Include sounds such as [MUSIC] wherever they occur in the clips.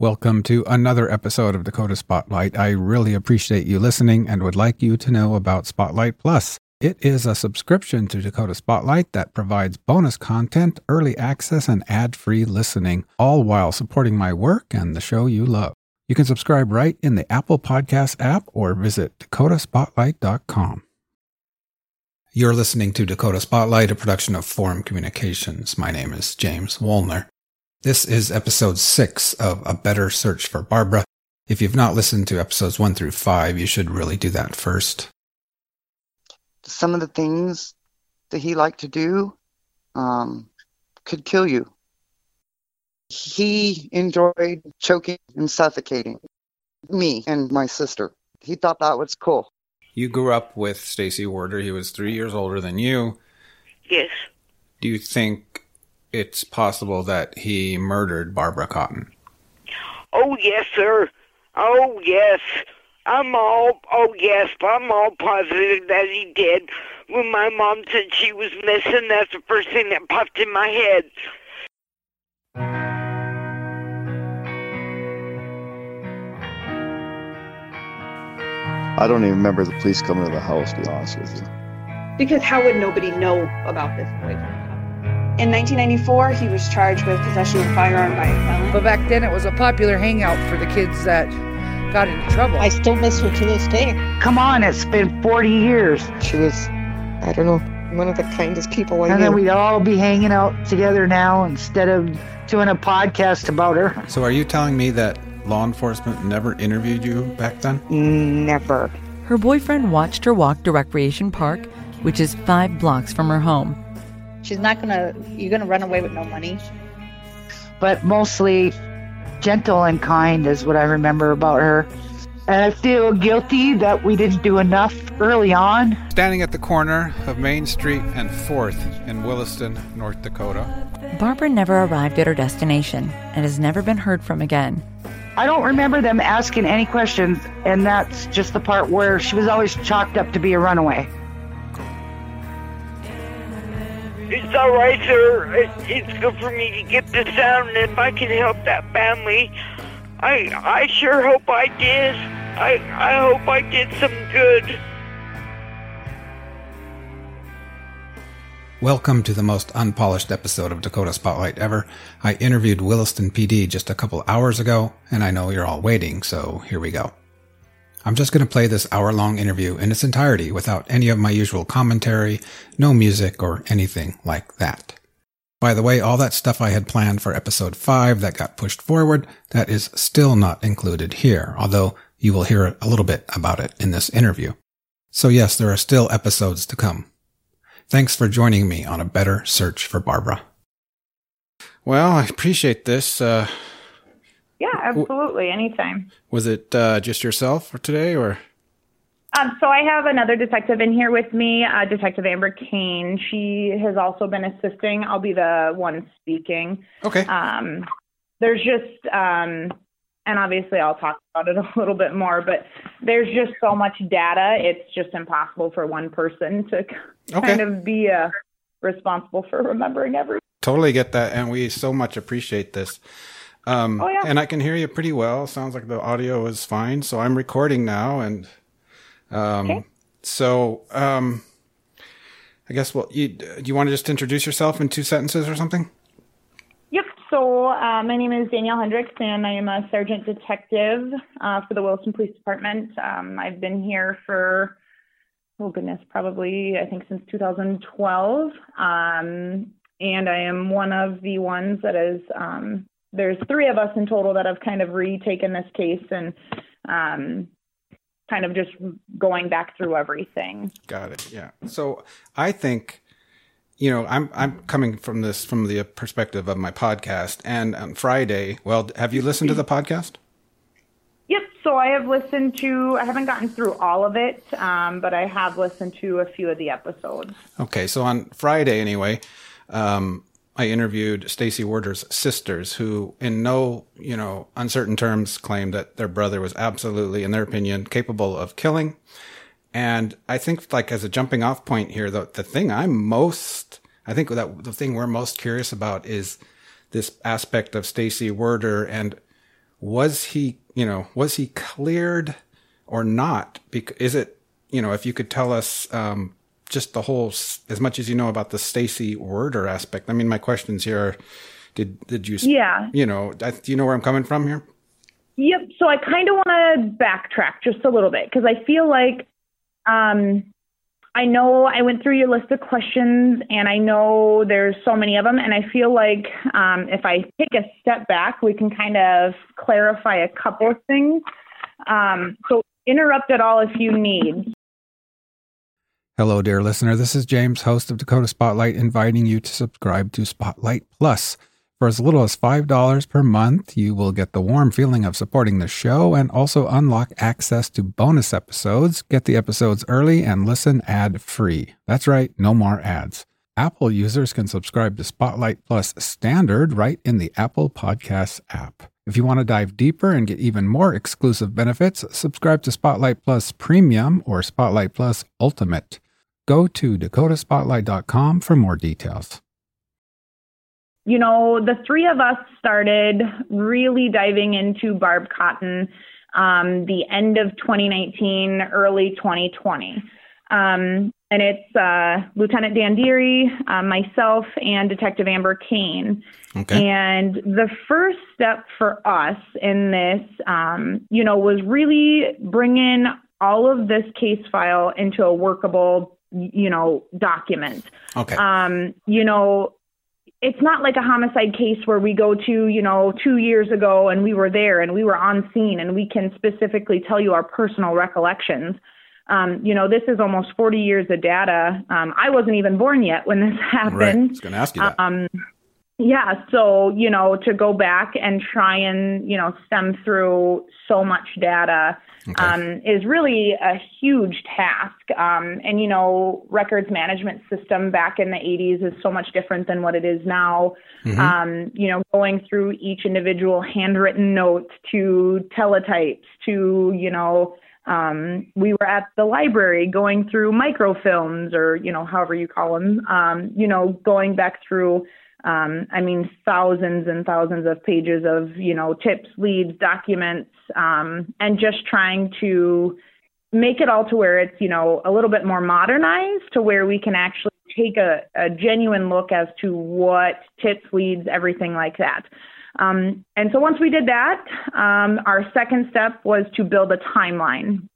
Welcome to another episode of Dakota Spotlight. I really appreciate you listening and would like you to know about Spotlight Plus. It is a subscription to Dakota Spotlight that provides bonus content, early access, and ad free listening, all while supporting my work and the show you love. You can subscribe right in the Apple Podcast app or visit dakotaspotlight.com. You're listening to Dakota Spotlight, a production of Forum Communications. My name is James Wolner. This is episode six of A Better Search for Barbara. If you've not listened to episodes one through five, you should really do that first. Some of the things that he liked to do um, could kill you. He enjoyed choking and suffocating me and my sister. He thought that was cool. You grew up with Stacy Warder. He was three years older than you. Yes. Do you think it's possible that he murdered Barbara Cotton? Oh, yes, sir. Oh, yes. I'm all, oh, yes, I'm all positive that he did. When my mom said she was missing, that's the first thing that popped in my head. I don't even remember the police coming to the house, to be honest with you. Because how would nobody know about this boyfriend? In 1994, he was charged with possession of a firearm by a felon. But back then, it was a popular hangout for the kids that got into trouble. I still miss her to this day. Come on, it's been 40 years. She was, I don't know, one of the kindest people I and knew. then we'd all be hanging out together now instead of doing a podcast about her. So, are you telling me that law enforcement never interviewed you back then? Never. Her boyfriend watched her walk to Recreation Park, which is five blocks from her home. She's not gonna, you're gonna run away with no money. But mostly gentle and kind is what I remember about her. And I feel guilty that we didn't do enough early on. Standing at the corner of Main Street and 4th in Williston, North Dakota. Barbara never arrived at her destination and has never been heard from again. I don't remember them asking any questions, and that's just the part where she was always chalked up to be a runaway. It's all right, sir. It, it's good for me to get this out, and if I can help that family, I I sure hope I did. I I hope I did some good. Welcome to the most unpolished episode of Dakota Spotlight ever. I interviewed Williston PD just a couple hours ago, and I know you're all waiting, so here we go. I'm just going to play this hour long interview in its entirety without any of my usual commentary, no music, or anything like that. By the way, all that stuff I had planned for episode 5 that got pushed forward, that is still not included here, although you will hear a little bit about it in this interview. So yes, there are still episodes to come. Thanks for joining me on a better search for Barbara. Well, I appreciate this. Uh, yeah, absolutely. Anytime. Was it uh, just yourself for today, or? Um, so I have another detective in here with me, uh, Detective Amber Kane. She has also been assisting. I'll be the one speaking. Okay. Um, there's just, um, and obviously I'll talk about it [LAUGHS] a little bit more, but there's just so much data. It's just impossible for one person to Okay. kind of be uh, responsible for remembering everything. Totally get that, and we so much appreciate this. Um, Oh, yeah. And I can hear you pretty well. Sounds like the audio is fine. So I'm recording now, and um, Okay. so um, I guess well, you do you want to just introduce yourself in two sentences or something? Yep. So uh, my name is Danielle Hendricks, and I am a sergeant detective uh, for the Williston Police Department. Um, I've been here for oh goodness, probably I think since 2012, um, and I am one of the ones that is. Um, there's three of us in total that have kind of retaken this case and um, kind of just going back through everything. Got it. Yeah. So I think, you know, I'm I'm coming from this from the perspective of my podcast, and on Friday. Well, have you listened to the podcast? Yep. So I have listened to. I haven't gotten through all of it, um, but I have listened to a few of the episodes. Okay, so on Friday anyway, um, I interviewed Stacy Warder's sisters, who, in no you know uncertain terms, claimed that their brother was absolutely, in their opinion, capable of killing. And I think, like as a jumping off point here, the the thing I'm most, I think that the thing we're most curious about is this aspect of Stacy Werder and was he, you know, was he cleared or not? Because is it, you know, if you could tell us um, just the whole, as much as you know about the Stacy Werder aspect. I mean, my questions here are, did did you, Yeah. you know, do you know where I'm coming from here? Yep. So I kind of want to backtrack just a little bit because I feel like um, I know I went through your list of questions and I know there's so many of them. And I feel like um, if I take a step back, we can kind of clarify a couple of things. Um, so interrupt at all if you need. Hello, dear listener. This is James, host of Dakota Spotlight, inviting you to subscribe to Spotlight Plus. For as little as $5 per month, you will get the warm feeling of supporting the show and also unlock access to bonus episodes, get the episodes early, and listen ad free. That's right, no more ads. Apple users can subscribe to Spotlight Plus Standard right in the Apple Podcasts app. If you want to dive deeper and get even more exclusive benefits, subscribe to Spotlight Plus Premium or Spotlight Plus Ultimate. Go to dakotaspotlight.com for more details. you know, the three of us started really diving into Barb Cotton um, the end of 2019, early 2020. Um, and it's uh, Lieutenant Dan Deary, uh, myself, and Detective Amber Kane. Okay. And the first step for us in this, um, you know, was really bringing all of this case file into a workable, y- you know, document. Okay. Um, you know, it's not like a homicide case where we go to, you know, two years ago and we were there and we were on scene and we can specifically tell you our personal recollections. Um, you know, this is almost 40 years of data. Um, I wasn't even born yet when this [LAUGHS] happened. Right. I was going to ask you that. Um, yeah, so you know, to go back and try and you know stem through so much data Okay. um, is really a huge task. Um, and you know, records management system back in the 80s is so much different than what it is now. Mhm. Um, you know, going through each individual handwritten note to teletypes to you know. Um, we were at the library going through microfilms or, you know, however you call them, um, you know, going back through um, I mean, thousands and thousands of pages of, you know, tips, leads, documents, um, and just trying to make it all to where it's, you know, a little bit more modernized to where we can actually take a, a genuine look as to what tips, leads, everything like that. Um, and so once we did that, um, our second step was to build a timeline.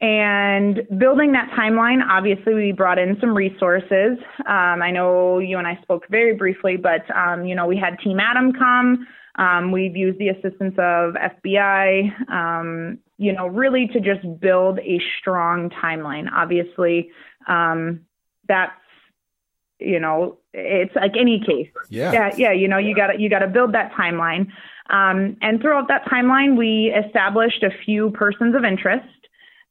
And building that timeline, obviously, we brought in some resources. Um, I know you and I spoke very briefly, but um, you know, we had Team Adam come. Um, we've used the assistance of FBI. Um, you know, really to just build a strong timeline. Obviously, um, that's you know, it's like any case. Yeah. Yeah, yeah. You know, you got to you got to build that timeline. Um, and throughout that timeline, we established a few persons of interest.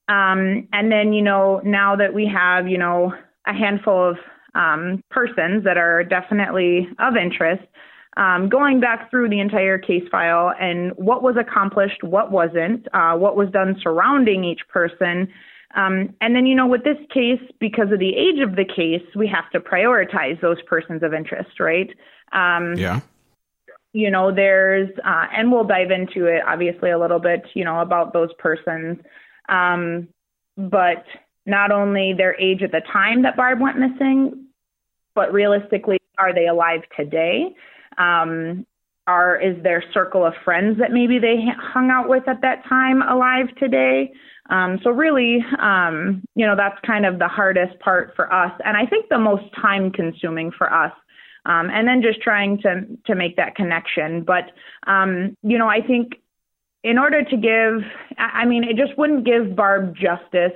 Um, and then, you know, now that we have, you know, a handful of um, persons that are definitely of interest, um, going back through the entire case file and what was accomplished, what wasn't, uh, what was done surrounding each person. Um, and then, you know, with this case, because of the age of the case, we have to prioritize those persons of interest, right? Um, Yeah. you know, there's, uh, and we'll dive into it obviously a little bit, you know, about those persons. Um, but not only their age at the time that Barb went missing, but realistically, are they alive today? Um, are is their circle of friends that maybe they hung out with at that time alive today? Um, so really, um, you know, that's kind of the hardest part for us, and I think the most time consuming for us um, and then just trying to to make that connection. But um, you know, I think in order to give, I mean, it just wouldn't give Barb justice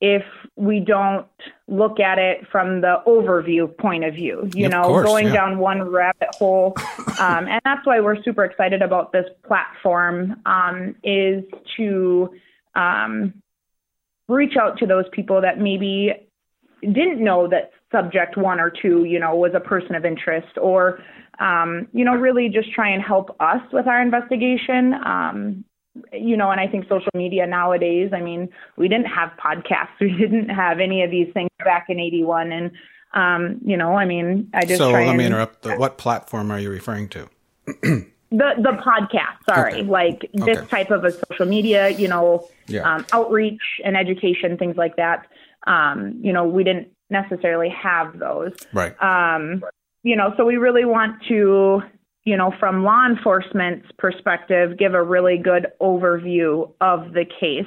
if we don't look at it from the overview point of view. You Of know, course, going yeah. down one rabbit hole, [LAUGHS] um, and that's why we're super excited about this platform. Um, is to um, reach out to those people that maybe didn't know that subject one or two, you know, was a person of interest or, um, you know, really just try and help us with our investigation. Um, you know, and I think social media nowadays, I mean, we didn't have podcasts. [LAUGHS] We didn't have any of these things back in 81. And, um, you know, I mean, I just so let and, me interrupt. The, what platform are you referring to? [CLEARS THROAT] the the podcast. Sorry, like this Okay. type of a social media, you know, Yeah. um, outreach and education, things like that. Um, you know, we didn't necessarily have those. Right. Um, you know, so we really want to, you know, from law enforcement's perspective, give a really good overview of the case.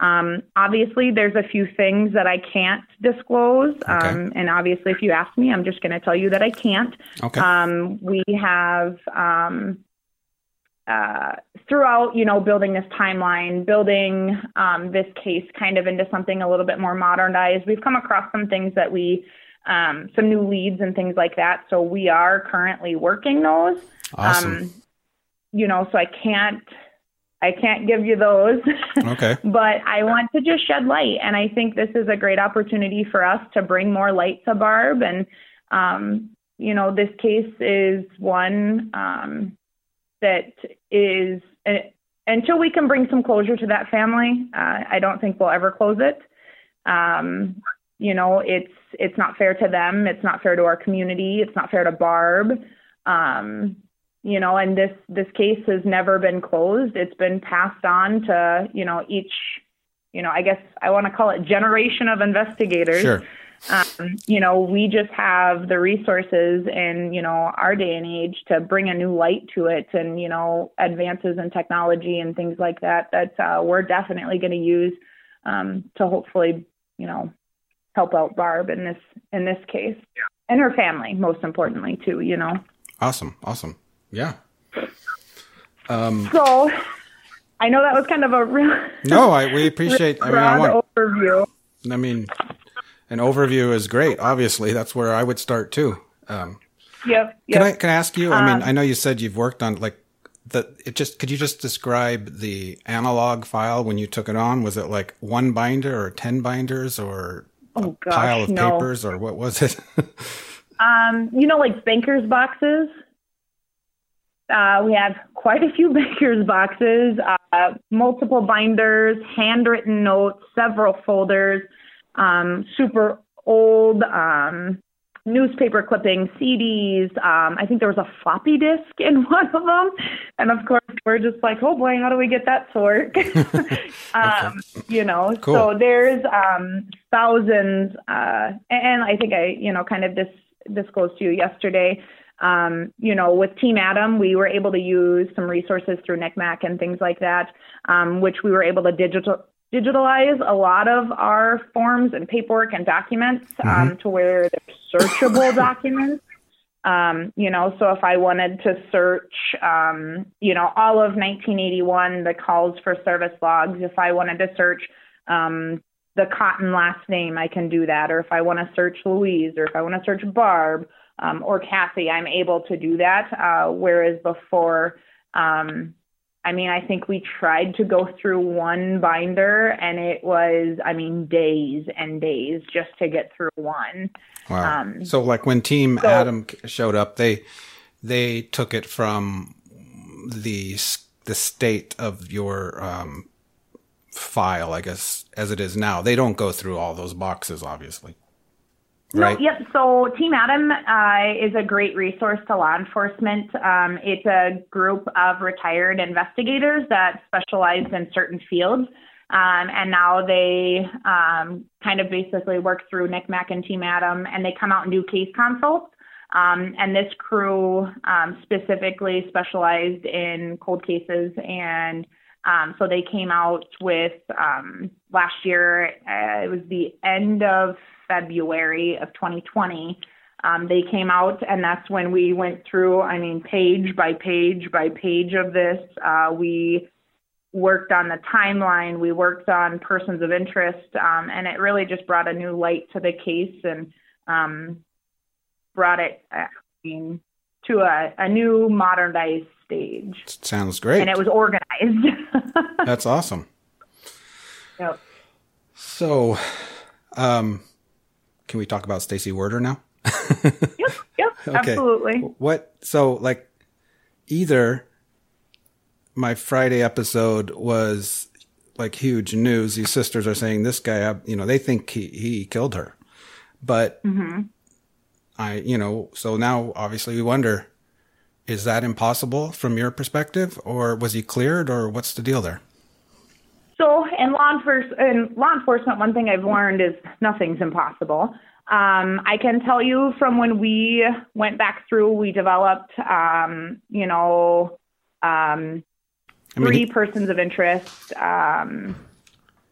Um, obviously, there's a few things that I can't disclose. Um, and obviously, if you ask me, I'm just going to tell you that I can't. Okay. Um, we have um, uh, throughout, you know, building this timeline, building um, this case kind of into something a little bit more modernized. We've come across some things that we, um, some new leads and things like that. So we are currently working those. Awesome. Um, you know, so I can't, I can't give you those. [LAUGHS] Okay. but I want to just shed light, and I think this is a great opportunity for us to bring more light to Barb. And um, you know, this case is one um, that is uh, until we can bring some closure to that family. Uh, I don't think we'll ever close it. Um, you know, it's it's not fair to them. It's not fair to our community. It's not fair to Barb. Um, you know, and this this case has never been closed. It's been passed on to you know each, you know, I guess I want to call it generation of investigators. Sure. Um, you know, we just have the resources in you know our day and age to bring a new light to it, and you know advances in technology and things like that that uh, we're definitely going to use um, to hopefully you know help out Barb in this in this case and her family most importantly too. You know. Awesome. Awesome. Yeah. Um, So I know that was kind of a real no, I we appreciate. I mean, I [LAUGHS] want. overview. I mean, an overview is great. Obviously, that's where I would start too. Um, Yep. Can. I can I ask you? I mean, Um, I know you said you've worked on like the. It just could you just describe the analog file when you took it on? Was it like one binder or ten binders or oh gosh, pile of no. papers or what was it? [LAUGHS] Um, you know, like bankers boxes. Uh, we have quite a few [LAUGHS] bankers boxes, uh, multiple binders, handwritten notes, several folders, um, super old um, newspaper clippings, CDs. Um, I think there was a floppy disk in [LAUGHS] one of them, and of course we're just like, oh boy, how do we get that to work? [LAUGHS] um, You know, Cool. so there's um, thousands, uh, and I think I, you know, kind of this disclosed to you yesterday. Um, you know, with Team Adam, we were able to use some resources through NCMEC and things like that, um, which we were able to digital digitalize a lot of our forms and paperwork and documents um, Mhm. to where they're searchable [LAUGHS] documents. Um, you know, so if I wanted to search, um, you know, all of 1981, the calls for service logs, if I wanted to search um, the Cotton last name, I can do that. Or if I want to search Louise, or if I want to search Barb um, or Kathy, I'm able to do that. Uh, whereas before, um, I mean, I think we tried to go through one binder and it was, I mean, days and days just to get through one. Wow. Um, so like when Team so- Adam showed up, they they took it from the the state of your um, file, I guess, as it is now. They don't go through all those boxes, obviously. Right. No, yep. So Team Adam uh, is a great resource to law enforcement. Um, it's a group of retired investigators that specialize in certain fields. Um, and now they um, kind of basically work through NCMEC and Team Adam, and they come out and do case consults. Um, and this crew um, specifically specialized in cold cases, and um, so they came out with um, last year. Uh, it was the end of February of 2020. Um, they came out, and that's when we went through. I mean, page by page by page of this. Uh, we worked on the timeline. We worked on persons of interest, um, and it really just brought a new light to the case and um, brought it uh, I mean, to a, a new modernized stage. Sounds great. And it was organized. [LAUGHS] That's awesome. Yep. So, um, can we talk about Stacy Werder now? Yep, Yep. [LAUGHS] absolutely. What? So, like, either my Friday episode was like huge news. These sisters are saying this guy, uh, you know, they think he he killed her, but hmm I, you know, so now obviously we wonder is that impossible from your perspective, or was he cleared, or what's the deal there? So in law enforcement, in law enforcement, one thing I've learned is nothing's impossible. Um, I can tell you from when we went back through, we developed, um, you know, um, I mean, three he- persons of interest. Um,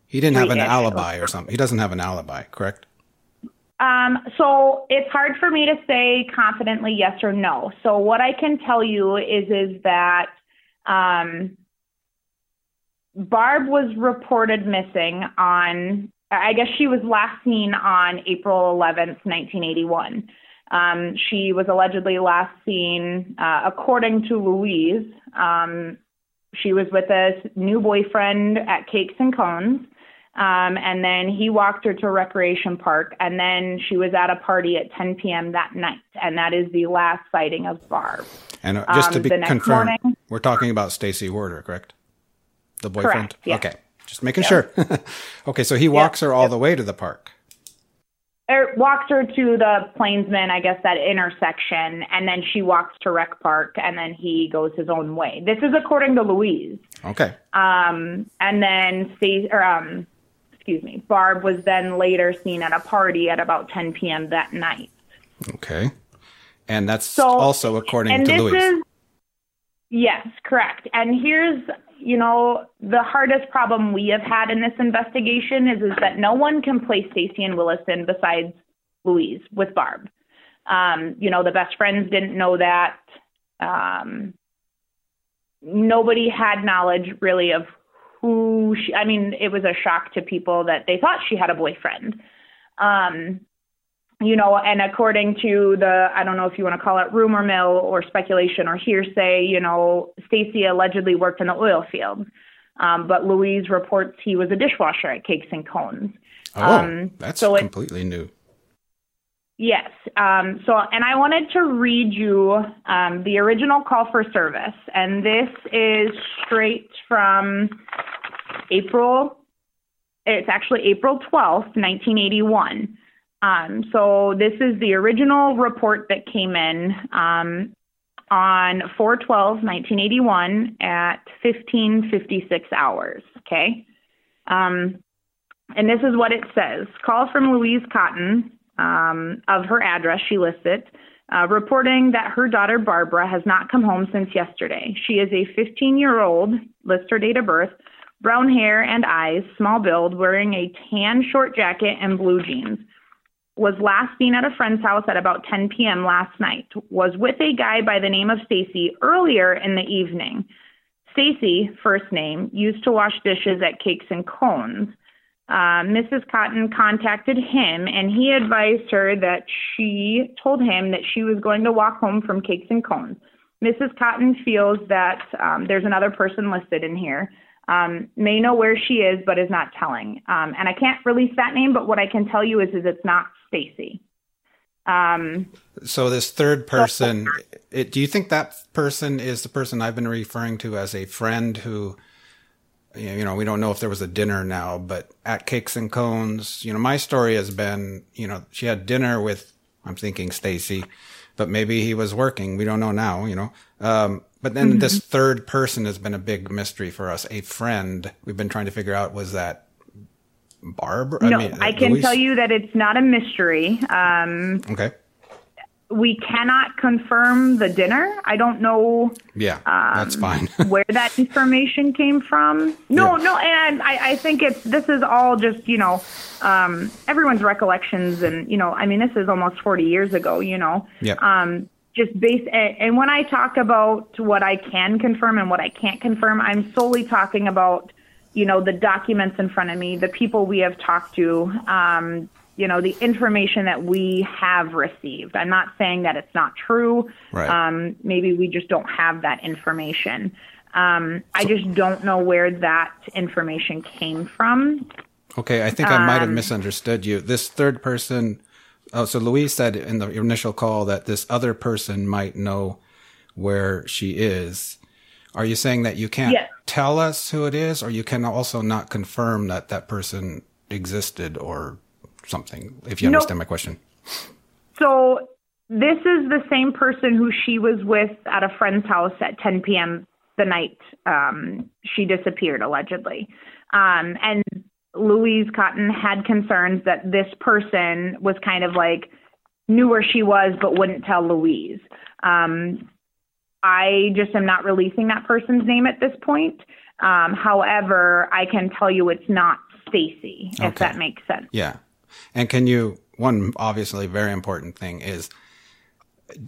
He didn't have an alibi or something. He doesn't have an alibi, correct? Um, so it's hard for me to say confidently yes or no. So what I can tell you is is that um, Barb was reported missing on. I guess she was last seen on April 11th, 1981. Um, she was allegedly last seen, uh, according to Louise. Um, she was with a new boyfriend at Cakes and Cones. Um, and then he walked her to Recreation Park, and then she was at a party at 10 p.m. that night, and that is the last sighting of Barb. And uh, just to Um, be confirmed, morning- we're talking about Stacy Warder, correct? The boyfriend? Correct, yeah. Okay. Just making Yeah. sure. [LAUGHS] okay, so he walks her all the way to the park. Er, walks her to the Plainsman, I guess that intersection, and then she walks to Rec Park, and then he goes his own way. This is according to Louise. Okay. Um, and then Stacy, or um, excuse me, Barb was then later seen at a party at about 10 p.m. that night. Okay. And that's So- also according to Louise. is yes, correct. And here's you know the hardest problem we have had in this investigation is is that no one can place Stacy and Williston besides Louise with Barb. Um, you know the best friends didn't know that. Um, nobody had knowledge really of who she. I mean, it was a shock to people that they thought she had a boyfriend. Um, you know, and according to the, I don't know if you want to call it rumor mill or speculation or hearsay, you know, Stacy allegedly worked in the oil field. Um, but Louise reports he was a dishwasher at Cakes and Cones. Oh, um, that's so completely new. Yes. Um, so, and I wanted to read you um, the original call for service, and this is straight from April. It's actually April twelfth, nineteen eighty-one. Um, so this is the original report that came in um, on 4-12-1981 at 15:56 hours. Okay. Um, and this is what it says. Call from Louise Cotton um, of her address, she lists it, uh, reporting that her daughter Barbara has not come home since yesterday. She is a 15 year old, lists her date of birth, brown hair and eyes, small build, wearing a tan short jacket and blue jeans. Was last seen at a friend's house at about 10 p.m. last night. Was with a guy by the name of Stacy earlier in the evening. Stacy, first name, used to wash dishes at Cakes and Cones. Uh, Mrs. Cotton contacted him and he advised her that she told him that she was going to walk home from Cakes and Cones. Mrs. Cotton feels that um, there's another person listed in here. Um, may know where she is, but is not telling. Um, and I can't release that name, but what I can tell you is, is it's not Stacy. Um, So this third person, it, do you think that person is the person I've been referring to as a friend who, you know, we don't know if there was a dinner now, but at Cakes and Cones, you know, my story has been, you know, she had dinner with, I'm thinking Stacy, but maybe he was working. We don't know now, you know. Um, but then Mm-hmm. this third person has been a big mystery for us. A friend. We've been trying to figure out was that Barb? no, mean, uh, I can Louise? tell you that it's not a mystery. Um, Okay. We cannot confirm the dinner. I don't know Yeah, that's Um, fine. [LAUGHS] where that information came from. No, no, and I, I think it's this is all just you know um, everyone's recollections, and you know, I mean, this is almost forty years ago. You know, Yep. um, just base and, and when I talk about what I can confirm and what I can't confirm, I'm solely talking about you know the documents in front of me, the people we have talked to. Um, you know the information that we have received. I'm not saying that it's not true. Right. Um, maybe we just don't have that information. Um, I just don't know where that information came from. Okay, I think I might have Um, misunderstood you. This third person, oh, so Louise said in the initial call that this other person might know where she is. Are you saying that you can't Yes. tell us who it is, or you can also not confirm that that person existed or something? If you Nope. understand my question. So this is the same person who she was with at a friend's house at 10 p.m. the night um, she disappeared, allegedly. Um, and Louise Cotton had concerns that this person was kind of like knew where she was but wouldn't tell Louise. Um, I just am not releasing that person's name at this point. Um, however, I can tell you it's not Stacy, if Okay. that makes sense. Yeah. And can you, one obviously very important thing is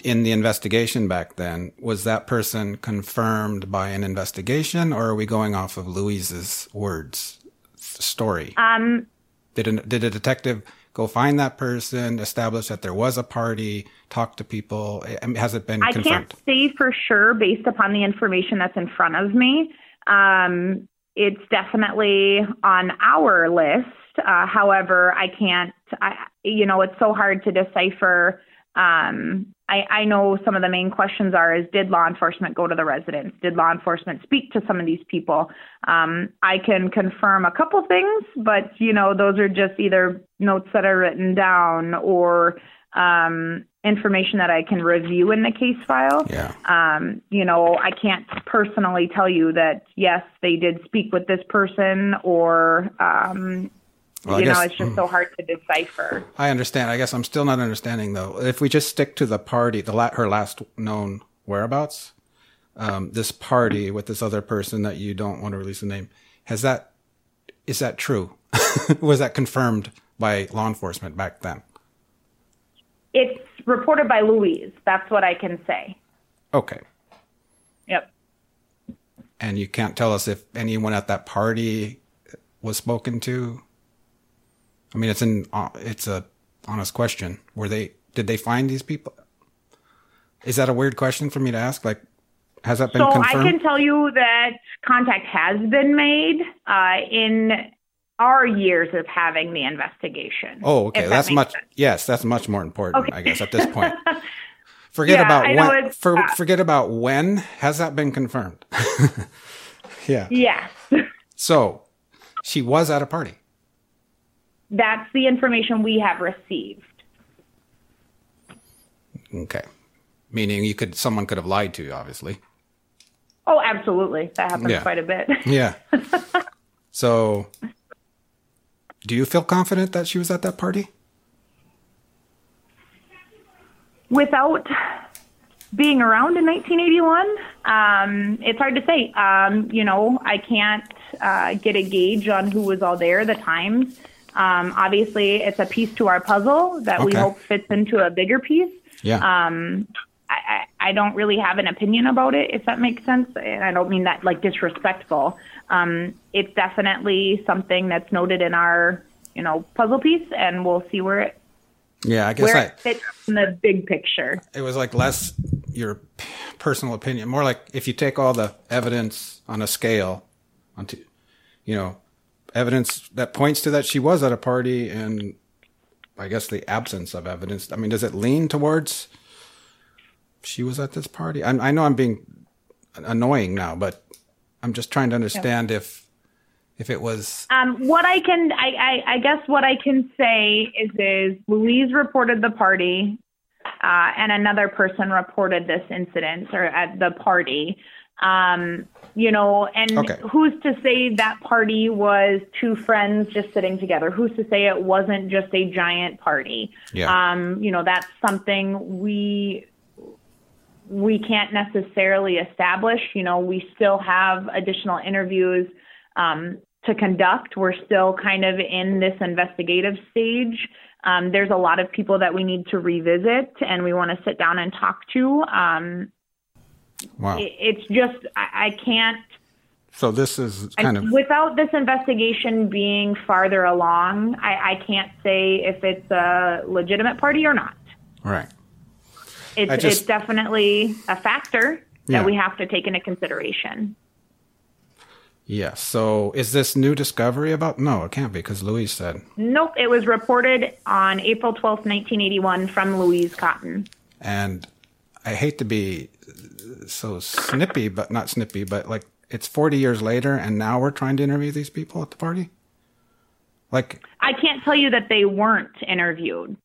in the investigation back then, was that person confirmed by an investigation or are we going off of Louise's words, story? Um, Did a, did a detective go find that person, establish that there was a party, talk to people? Has it been I confirmed? can't say for sure based upon the information that's in front of me. Um, it's definitely on our list. Uh, however, I can't, I, you know, it's so hard to decipher. Um, I, I know some of the main questions are is did law enforcement go to the residents? Did law enforcement speak to some of these people? Um, I can confirm a couple things, but you know, those are just either notes that are written down or um, information that I can review in the case file. Yeah. Um, you know, I can't personally tell you that yes, they did speak with this person or um, Well, you know, it's just so hard to decipher. I understand. I guess I'm still not understanding though. If we just stick to the party, the la- her last known whereabouts, um, this party with this other person that you don't want to release the name, has that is that true? [LAUGHS] Was that confirmed by law enforcement back then? It's reported by Louise. That's what I can say. Okay. Yep. And you can't tell us if anyone at that party was spoken to. I mean, it's an it's a honest question. Were they did they find these people? Is that a weird question for me to ask? Like, has that been So confirmed? I can tell you that contact has been made uh, in our years of having the investigation. Oh, okay. if that That's much. sense. Yes, that's much more important. Okay. I guess at this point. [LAUGHS] Forget Yeah, about I when. For, uh, forget about when. Has that been confirmed? [LAUGHS] yeah. Yes. [LAUGHS] So, she was at a party. That's the information we have received. Okay. Meaning you could someone could have lied to you, obviously. Oh, absolutely. That happens Yeah. quite a bit. Yeah. so, do you feel confident that she was at that party? Without being around in 1981, um, it's hard to say. Um, you know, I can't uh, get a gauge on who was all there, the times. Um, obviously, it's a piece to our puzzle that we hope fits into a bigger piece. Yeah. Um, I, I, don't really have an opinion about it, if that makes sense. And I don't mean that like disrespectful. Um, it's definitely something that's noted in our, you know, puzzle piece, and we'll see where it yeah, I guess where I, it fits in the big picture. it was like less your personal opinion, more like if you take all the evidence on a scale, onto, you know, evidence that points to that she was at a party, and I guess the absence of evidence. I mean, does it lean towards she was at this party? I, I know I'm being annoying now, but I'm just trying to understand if if it was Um, what I can, I, I, I guess what I can say is, is Louise reported the party, uh, and another person reported this incident or at the party. Um, you know, and Okay. who's to say that party was two friends just sitting together? Who's to say it wasn't just a giant party? Yeah. Um, you know, that's something we we can't necessarily establish. You know, we still have additional interviews um, to conduct. We're still kind of in this investigative stage. Um, there's a lot of people that we need to revisit and we want to sit down and talk to. Um, wow. it, it's just, I, I can't. So this is I- kind of without this investigation being farther along, I, I can't say if it's a legitimate party or not. right. It's, just- it's definitely a factor Yeah. that we have to take into consideration. Yes. So is this new discovery about? No, it can't be because Louise said. Nope, it was reported on April 12th, 1981 from Louise Cotton. And I hate to be so snippy, but not snippy, but like it's 40 years later and now we're trying to interview these people at the party? Like, I can't tell you that they weren't interviewed.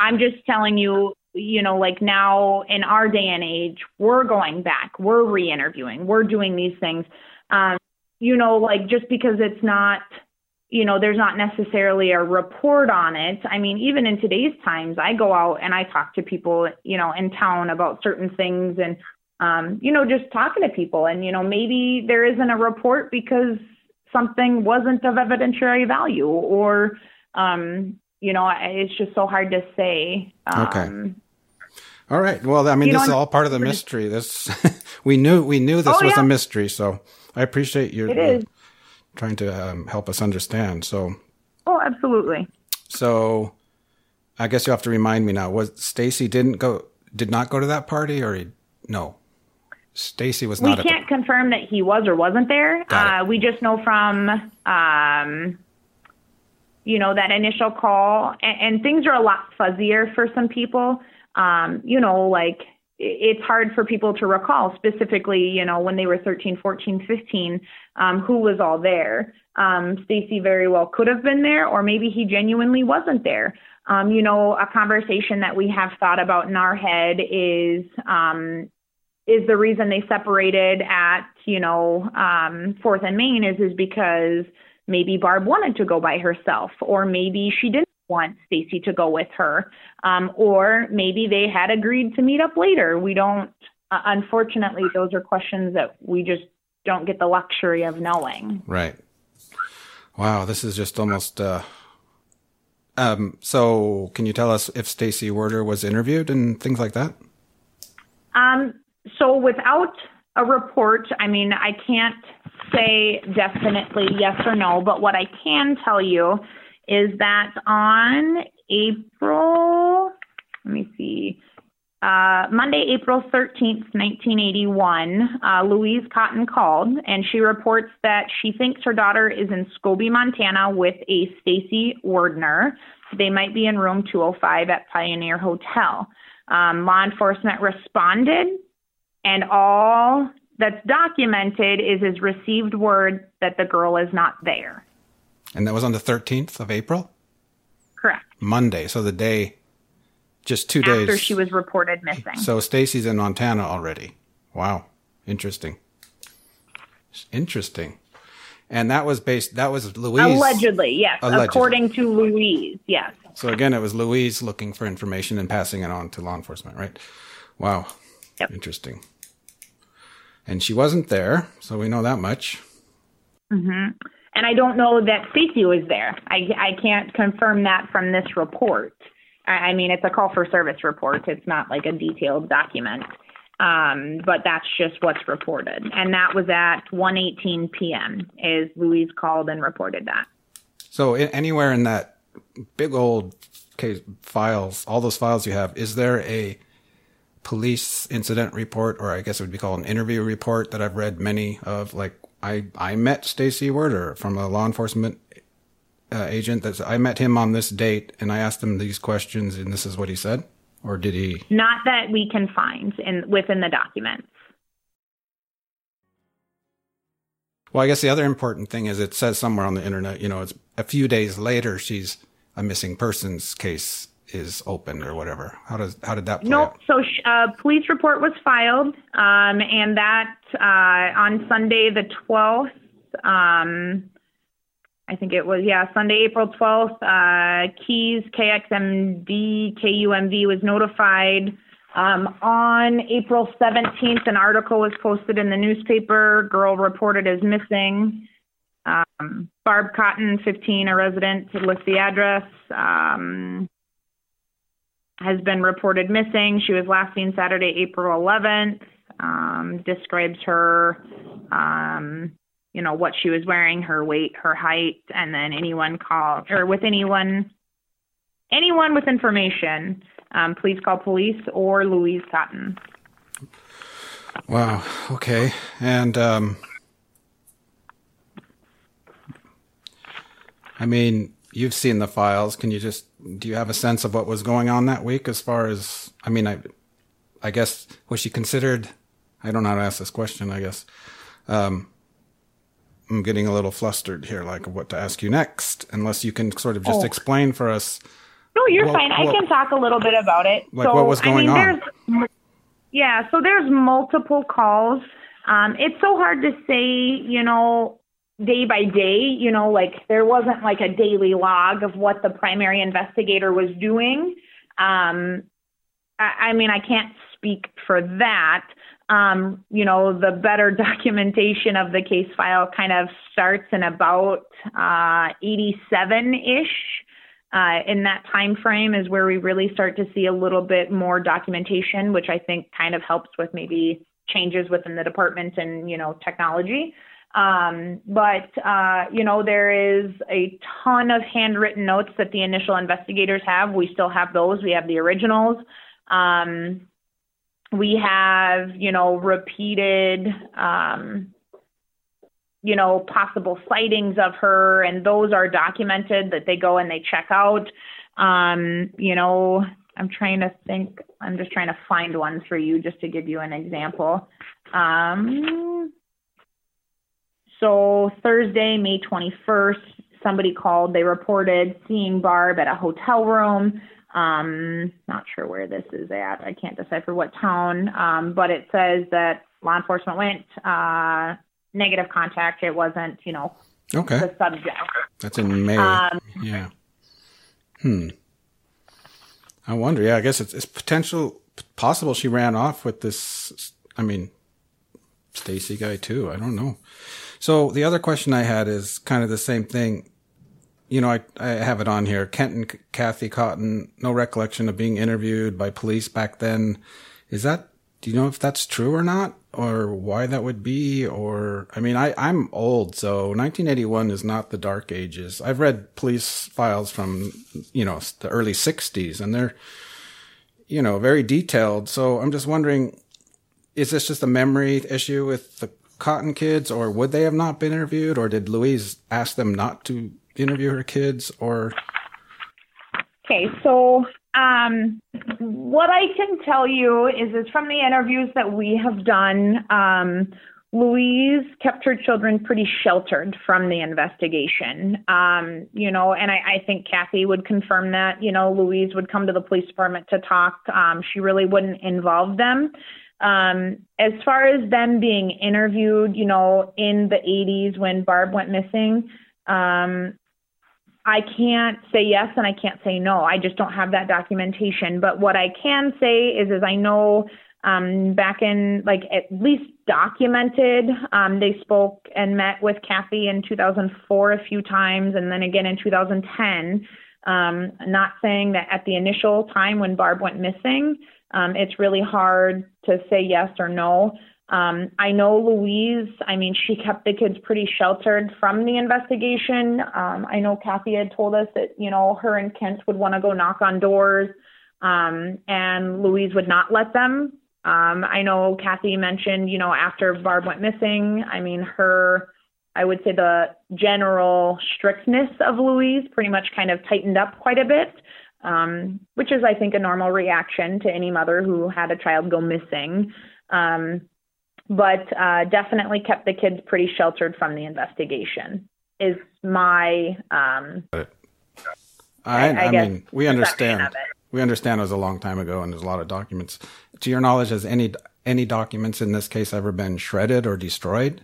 I'm just telling you you know, like now in our day and age, we're going back, we're re-interviewing, we're doing these things. Um, you know, like just because it's not, you know, there's not necessarily a report on it. I mean, even in today's times, I go out and I talk to people, you know, in town about certain things and, um, you know, just talking to people. And, you know, maybe there isn't a report because something wasn't of evidentiary value or, um, you know, it's just so hard to say. Um, Okay. All right. Well, I mean, You this is all part of the mystery. This [LAUGHS] we knew we knew this Oh, was yeah. a mystery, so I appreciate you It is. trying to um, help us understand. So, Oh, absolutely. so I guess you have to remind me now. Was Stacy didn't go? Did not go to that party, or he, no? Stacy was we not. at the- can't confirm that he was or wasn't there. Uh, we just know from, um, you know, that initial call, and, and things are a lot fuzzier for some people. Um, you know, like it's hard for people to recall specifically, you know, when they were 13, 14, 15, um, who was all there. Um, Stacy very well could have been there, or maybe he genuinely wasn't there. Um, you know, a conversation that we have thought about in our head is, um, is the reason they separated at you know um fourth and main is is because maybe barb wanted to go by herself or maybe she didn't want stacy to go with her um or maybe they had agreed to meet up later we don't uh, unfortunately those are questions that we just don't get the luxury of knowing Right. Wow, this is just almost. Uh, um. So, can you tell us if Stacy Werder was interviewed and things like that? Um, so without a report, I mean, I can't say definitely yes or no, but what I can tell you is that on April, let me see, uh, Monday, April 13th, 1981, uh, Louise Cotton called and she reports that she thinks her daughter is in Scobey, Montana with a Stacy Wardner. They might be in room 205 at Pioneer Hotel. Um, law enforcement responded, and all that's documented is is received word that the girl is not there. And that was on the 13th of April, Correct. Monday. So the day, just two days. After she was reported missing. So Stacy's in Montana already. Wow. Interesting. Interesting. And that was based, that was Louise. Allegedly, yes. Allegedly. According to Louise, yes. So again, it was Louise looking for information and passing it on to law enforcement, right? Wow. Interesting. And she wasn't there, so we know that much. hmm And I don't know that Stacy was there. I, I can't confirm that from this report. I, I mean, it's a call for service report. It's not like a detailed document. Um, but that's just what's reported. And that was at 1:18 p.m. is Louise called and reported that. So i- anywhere in that big old case files, all those files you have, is there a police incident report, or I guess it would be called an interview report that I've read many of? Like I, I met Stacy Werder from a law enforcement uh, agent. That's I met him on this date, and I asked him these questions, and this is what he said. Or did he? Not that we can find in within the documents. Well, I guess the other important thing is it says somewhere on the internet, you know, it's a few days later she's a missing persons case is open or whatever. How does how did that play Nope. out? So sh- uh, police report was filed, um, and that uh, on Sunday the 12th. Um, I think it was yeah Sunday, April 12th. Uh, Keys KXMD KUMV was notified. Um, on April 17th, an article was posted in the newspaper. Girl reported as missing. Um, Barb Cotton, 15, a resident, to list the address. Um, has been reported missing. She was last seen Saturday, April 11th. Um, describes her, um, you know, what she was wearing, her weight, her height, and then anyone call or with anyone, anyone with information, um, please call police or Louise Cotton. Wow. Okay. And um I mean, you've seen the files. Can you just do you have a sense of what was going on that week as far as I mean, I I guess was she considered I don't know how to ask this question, I guess. Um I'm getting a little flustered here like what to ask you next unless you can sort of just Oh. explain for us No, you're fine. I can talk a little bit about it. Like, so, what was going I mean, on? There's, yeah, so there's multiple calls. Um, it's so hard to say, you know, day by day, you know, like there wasn't like a daily log of what the primary investigator was doing. Um, I, I mean, I can't speak for that. Um, you know, the better [LAUGHS] documentation of the case file kind of starts in about uh, 87 ish. Uh, in that time frame is where we really start to see a little bit more documentation, which I think kind of helps with maybe changes within the department and you know technology. Um, but uh, you know there is a ton of handwritten notes that the initial investigators have. We still have those. We have the originals. Um, we have you know repeated um, you know, possible sightings of her, and those are documented that they go and they check out. Um, you know, I'm trying to think, I'm just trying to find one for you just to give you an example. Um, so Thursday, May 21st, somebody called, they reported seeing Barb at a hotel room. Um, not sure where this is at. I can't decipher what town, um, but it says that law enforcement went, uh, negative contact. It wasn't, you know, Okay. the subject. That's in May. Um, yeah. Hmm. I wonder. Yeah, I guess it's, it's potential possible she ran off with this. I mean, Stacy guy too. I don't know. So the other question I had is kind of the same thing. You know, I, I have it on here. Kent and Kathy Cotton, no recollection of being interviewed by police back then. Is that, do you know if that's true or not? Or why that would be? Or, I mean, I, I'm old, so 1981 is not the dark ages. I've read police files from, you know, the early 60s and they're, you know, very detailed. So I'm just wondering, is this just a memory issue with the Cotton kids, or would they have not been interviewed, or did Louise ask them not to interview her kids, or Okay, so um, what I can tell you is, is from the interviews that we have done, um, Louise kept her children pretty sheltered from the investigation. Um, you know, and I, I think Kathy would confirm that. You know, Louise would come to the police department to talk. Um, she really wouldn't involve them. Um, as far as them being interviewed, you know, in the 80s when Barb went missing, um, I can't say yes and I can't say no. I just don't have that documentation. But what I can say is, is I know um, back in like at least documented, um, they spoke and met with Kathy in 2004 a few times, and then again in 2010. Um, not saying that at the initial time when Barb went missing, um, it's really hard to say yes or no. Um, I know Louise, I mean, she kept the kids pretty sheltered from the investigation. Um, I know Kathy had told us that, you know, her and Kent would want to go knock on doors, um, and Louise would not let them. Um, I know Kathy mentioned, you know, after Barb went missing, I mean, her, I would say the general strictness of Louise pretty much kind of tightened up quite a bit, um, which is, I think, a normal reaction to any mother who had a child go missing. Um, but uh, definitely kept the kids pretty sheltered from the investigation, is my um, I, I I, guess mean, we understand. We understand it was a long time ago, and there's a lot of documents. To your knowledge, has any any documents in this case ever been shredded or destroyed?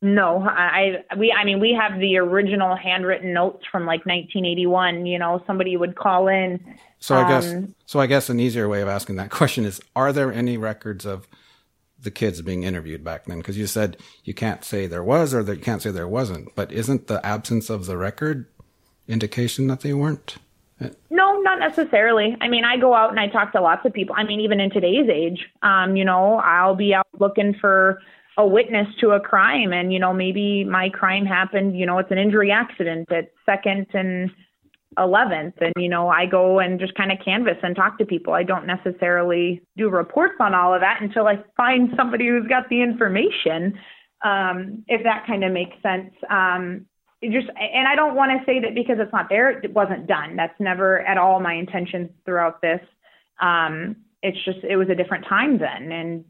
No, I, we I mean we have the original handwritten notes from like 1981. You know, somebody would call in. So I guess um, so I guess an easier way of asking that [LAUGHS] question is: Are there any records of the kids being interviewed back then? Because you said you can't say there was or that you can't say there wasn't. But isn't the absence of the record indication that they weren't? No, not necessarily. I mean, I go out and I talk to lots of people. I mean, even in today's age, um, you know, I'll be out looking for a witness to a crime, and you know, maybe my crime happened. You know, it's an injury accident at Second and Eleventh, and you know, I go and just kind of canvas and talk to people. I don't necessarily do reports on all of that until I find somebody who's got the information. Um, if that kind of makes sense. Um, it just and I don't want to say that because it's not there, it wasn't done. That's never at all my intention throughout this. Um, it's just it was a different time then, and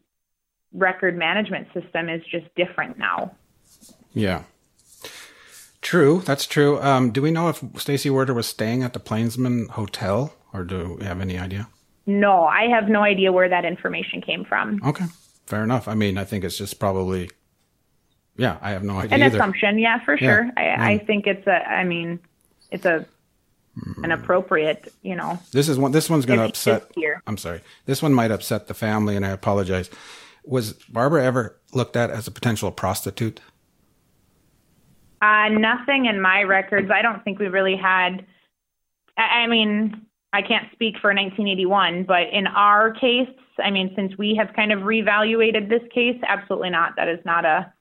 record management system is just different now. Yeah. True, that's true. Um, do we know if Stacy Werder was staying at the Plainsman Hotel, or do we have any idea? No, I have no idea where that information came from. Okay, fair enough. I mean, I think it's just probably, yeah, I have no idea. An either. assumption, yeah, for Yeah, sure. I, I think it's a. I mean, it's a an appropriate, you know. This is one. This one's going to If he is upset. here. I'm sorry. This one might upset the family, and I apologize. Was Barbara ever looked at as a potential prostitute? Uh, nothing in my records. I don't think we really had. I, mean, I can't speak for 1981, but in our case, I mean, since we have kind of reevaluated this case, absolutely not. That is not a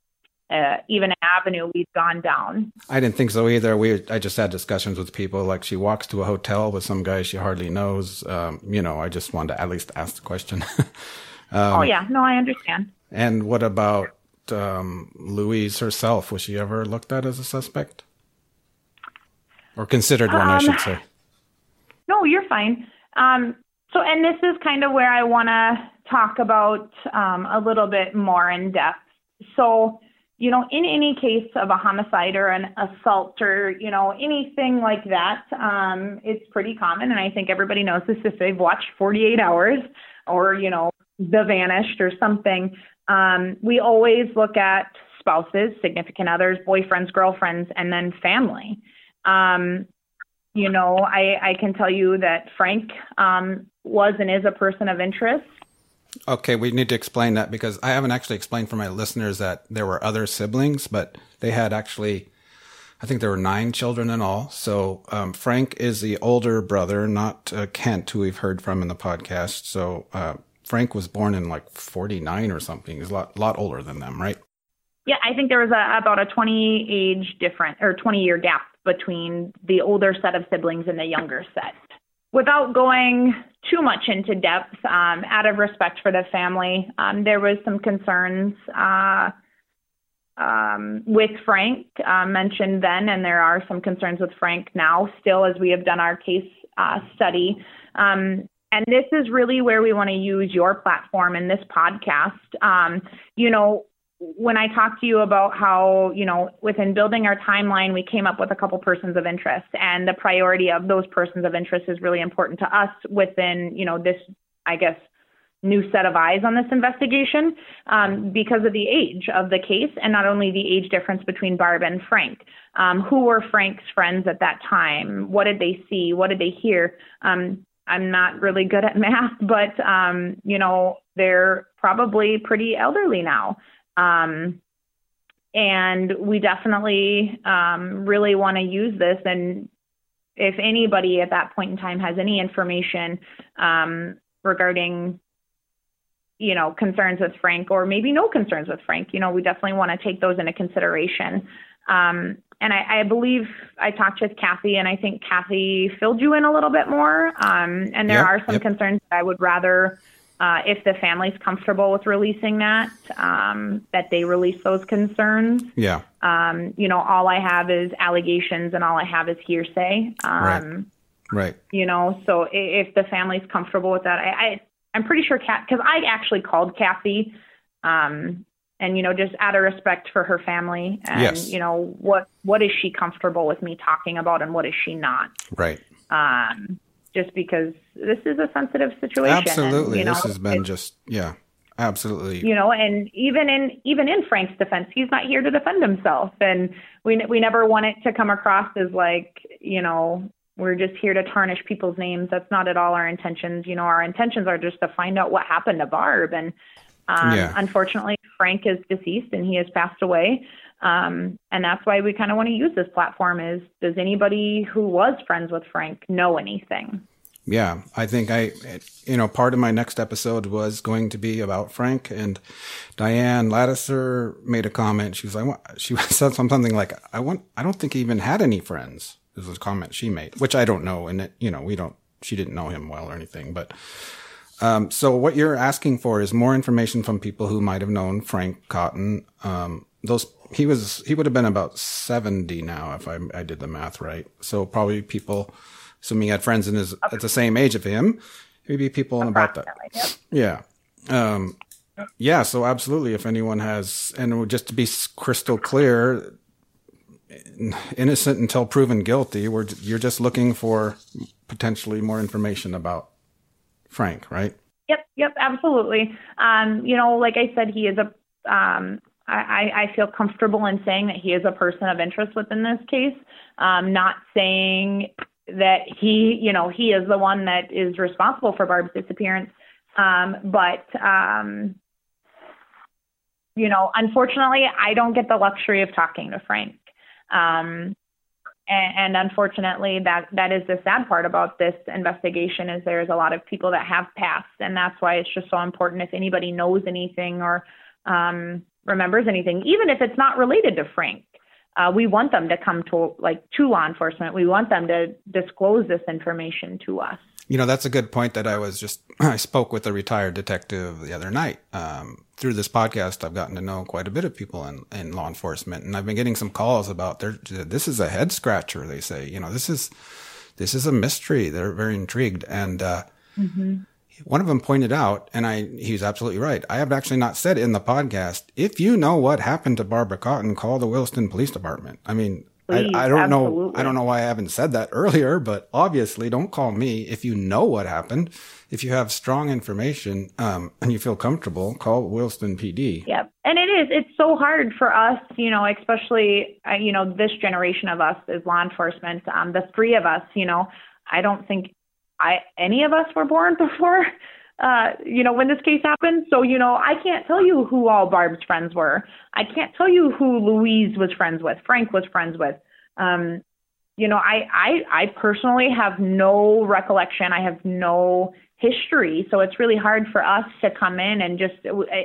uh, even an avenue we've gone down. I didn't think so either. We, I just had discussions with people. Like she walks to a hotel with some guy she hardly knows. Um, you know, I just wanted to at least ask the question. [LAUGHS] um, oh yeah, no, I understand. And what about um, Louise herself? Was she ever looked at as a suspect, or considered one? I Um, should say. No, you're fine. Um, so, and this is kind of where I want to talk about um, a little bit more in depth. So, you know, in any case of a homicide or an assault or, you know, anything like that, um, it's pretty common. And I think everybody knows this if they've watched 48 hours or, you know, The Vanished or something. Um, we always look at spouses, significant others, boyfriends, girlfriends, and then family. Um, you know, I, I can tell you that Frank um, was and is a person of interest. Okay, we need to explain that because I haven't actually explained for my listeners that there were other siblings, but they had actually, I think there were nine children in all. So um, Frank is the older brother, not uh, Kent, who we've heard from in the podcast. So uh, Frank was born in like 49 or something. He's a lot, lot older than them, right? Yeah, I think there was a, about a 20 age difference or 20 year gap between the older set of siblings and the younger set. Without going too much into depth, um, out of respect for the family, um, there was some concerns uh, um, with Frank uh, mentioned then, and there are some concerns with Frank now still as we have done our case uh, study. Um, and this is really where we want to use your platform in this podcast. Um, you know, when I talked to you about how, you know, within building our timeline, we came up with a couple persons of interest, and the priority of those persons of interest is really important to us within, you know, this, I guess, new set of eyes on this investigation um, because of the age of the case and not only the age difference between Barb and Frank. Um, who were Frank's friends at that time? What did they see? What did they hear? Um, I'm not really good at [LAUGHS] math, but um, you know they're probably pretty elderly now. Um, and we definitely um, really want to use this. And if anybody at that point in time has any information um, regarding, you know, concerns with Frank or maybe no concerns with Frank, you know, we definitely want to take those into consideration. Um, and I, I believe I talked with Kathy, and I think Kathy filled you in a little bit more. Um, and there Yep, are some yep. concerns that I would rather uh, if the family's comfortable with releasing that, um, that they release those concerns. Yeah. Um, you know, all I have is allegations and all I have is hearsay. Um, Right. You know, so if the family's comfortable with that, I, I I'm pretty sure Kat, because I actually called Kathy, um, and you know, just out of respect for her family, and Yes. you know, what what is she comfortable with me talking about, and what is she not? Right. Um, just because this is a sensitive situation. and, Absolutely. you know, this has been just, yeah, absolutely. you know and even in even in frank's defense he's not here to defend himself and we we never want it to come across as like you know we're just here to tarnish people's names that's not at all our intentions you know our intentions are just to find out what happened to barb and um Yeah. unfortunately frank is deceased and he has passed away um and that's why we kind of want to use this platform is does anybody who was friends with frank know anything Yeah, I think I, you know, part of my next episode was going to be about Frank and Diane Lattiser made a comment. She was like, she [LAUGHS] said something like, "I want, I don't think he even had any friends." This was a comment she made, which I don't know, and it, you know, we don't, she didn't know him well or anything, but. Um, so what you're asking for is more information from people who might have known Frank Cotton. Um, those he was he would have been about seventy now if I, I did the math right. So probably people, assuming he had friends in his at the same age of him, maybe people in about that. Yeah. Um, yeah. So absolutely, if anyone has, and just to be crystal clear, innocent until proven guilty. We're, you're just looking for potentially more information about Frank, right? Yep, yep, absolutely. Um, you know, like I said, he is a. Um, I, I feel comfortable in saying that he is a person of interest within this case. Um, not saying that he, you know, he is the one that is responsible for Barb's disappearance. Um, but um, you know, unfortunately, I don't get the luxury of talking to Frank. Um, and, and, unfortunately, that that is the sad part about this investigation is there's a lot of people that have passed, and that's why it's just so important. If anybody knows anything or um, remembers anything, even if it's not related to Frank, uh, we want them to come to like to law enforcement. We want them to disclose this information to us. You know, that's a good point that I was just, [CLEARS THROAT] I spoke with a retired detective the other night. Um, through this podcast, I've gotten to know quite a bit of people in, in law enforcement and I've been getting some calls about their, this is a head scratcher. They say, you know, this is, this is a mystery. They're very intrigued. And, uh, mm-hmm. one of them pointed out, and I, he's absolutely right. I have actually not said in the podcast, if you know what happened to Barbara Cotton, call the Williston Police Department. I mean, Please, I, I, don't absolutely. know. I don't know why I haven't said that earlier, but obviously, don't call me if you know what happened. If you have strong information um, and you feel comfortable, call Williston PD. Yep, and it is. It's so hard for us, you know, especially uh, you know this generation of us as law enforcement. Um, the three of us, you know, I don't think I any of us were born [LAUGHS] before uh, you know, when this case happened. So, you know, I can't tell you who all Barb's friends were. I can't tell you who Louise was friends with, Frank was friends with. Um, you know, I, I, I personally have no recollection. I have no history. So it's really hard for us to come in and just,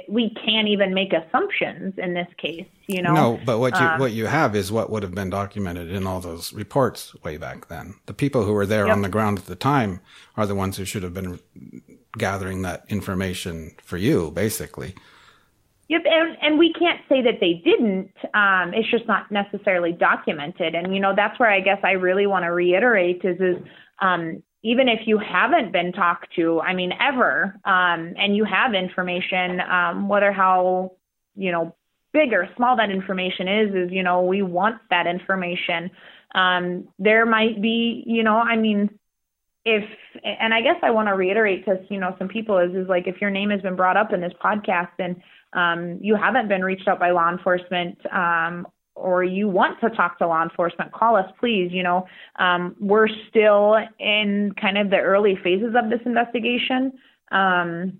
we can't even make assumptions in this case, you know? No, but what you, um, what you have is what would have been documented in all those reports way back then. The people who were there yep. on the ground at the time are the ones who should have been gathering that information for you, basically. Yep, and, and we can't say that they didn't. Um, it's just not necessarily documented. And, you know, that's where I guess I really want to reiterate is, is um, even if you haven't been talked to, I mean, ever, um, and you have information, um, whether how, you know, big or small that information is, is, you know, we want that information. Um, there might be, you know, I mean, if and I guess I want to reiterate to you know some people is is like if your name has been brought up in this podcast and um, you haven't been reached out by law enforcement um, or you want to talk to law enforcement, call us please. You know um, we're still in kind of the early phases of this investigation. Um,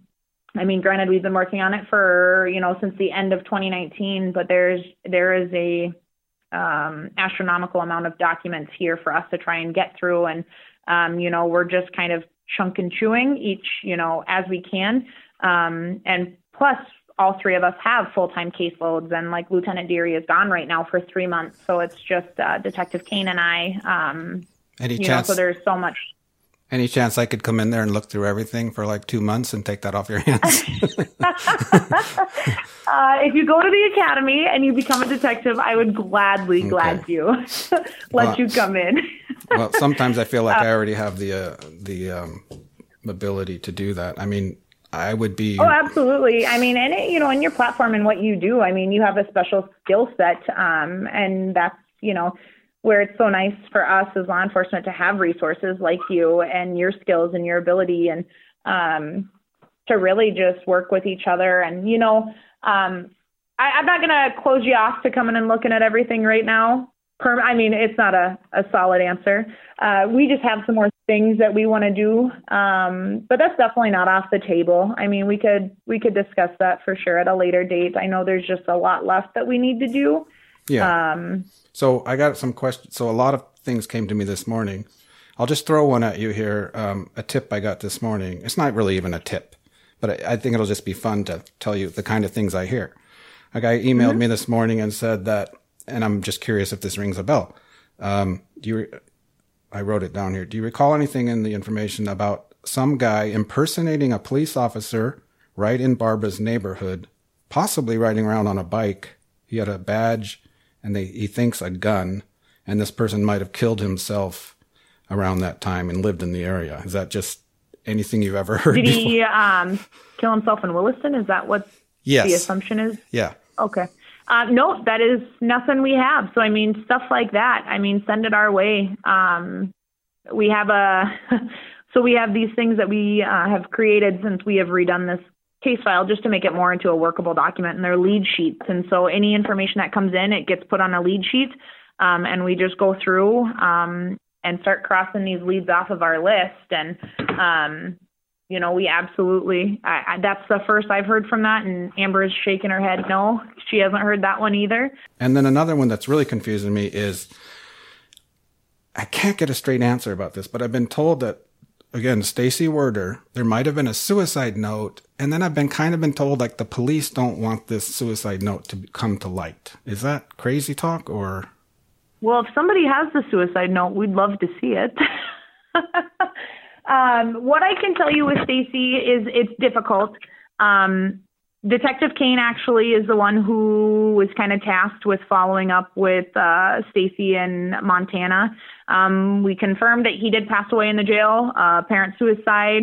I mean, granted, we've been working on it for you know since the end of 2019, but there's there is a um, astronomical amount of documents here for us to try and get through and um, you know, we're just kind of chunk and chewing each, you know, as we can. Um, and plus, all three of us have full time caseloads, and like Lieutenant Deary is gone right now for three months, so it's just uh, Detective Kane and I. Um, Any chance? Know, so there's so much. Any chance I could come in there and look through everything for like two months and take that off your hands? [LAUGHS] [LAUGHS] uh, if you go to the academy and you become a detective, I would gladly, okay. glad you [LAUGHS] let well, you come in well, sometimes I feel like uh, I already have the uh, the um, ability to do that. I mean, I would be. Oh, absolutely. I mean, and it, you know, in your platform and what you do, I mean, you have a special skill set, um, and that's you know where it's so nice for us as law enforcement to have resources like you and your skills and your ability and um, to really just work with each other. And you know, um, I, I'm not going to close you off to coming and looking at everything right now I mean, it's not a, a solid answer. Uh, we just have some more things that we want to do. Um, but that's definitely not off the table. I mean, we could we could discuss that for sure at a later date. I know there's just a lot left that we need to do. Yeah. Um, so I got some questions. So a lot of things came to me this morning. I'll just throw one at you here. Um, a tip I got this morning. It's not really even a tip, but I, I, think it'll just be fun to tell you the kind of things I hear. A guy emailed mm-hmm. me this morning and said that and I'm just curious if this rings a bell. Um, do you? I wrote it down here. Do you recall anything in the information about some guy impersonating a police officer right in Barbara's neighborhood, possibly riding around on a bike? He had a badge, and they, he thinks a gun, and this person might have killed himself around that time and lived in the area. Is that just anything you've ever heard? Did he um, kill himself in Williston? Is that what yes. the assumption is? Yeah. Okay. Uh, no, that is nothing we have. So I mean, stuff like that. I mean, send it our way. Um, we have a [LAUGHS] so we have these things that we uh, have created since we have redone this case file just to make it more into a workable document and they're lead sheets and so any information that comes in it gets put on a lead sheet um, and we just go through um, and start crossing these leads off of our list and um, you know we absolutely I, I, that's the first i've heard from that and amber is shaking her head no she hasn't heard that one either and then another one that's really confusing me is i can't get a straight answer about this but i've been told that again, Stacy Werder, there might have been a suicide note, and then I've been kind of been told like the police don't want this suicide note to come to light. Is that crazy talk or? Well, if somebody has the suicide note, we'd love to see it. [LAUGHS] um, what I can tell you with Stacy is it's difficult. Um, Detective Kane actually is the one who was kind of tasked with following up with uh, Stacy in Montana. Um, we confirmed that he did pass away in the jail, uh, apparent suicide,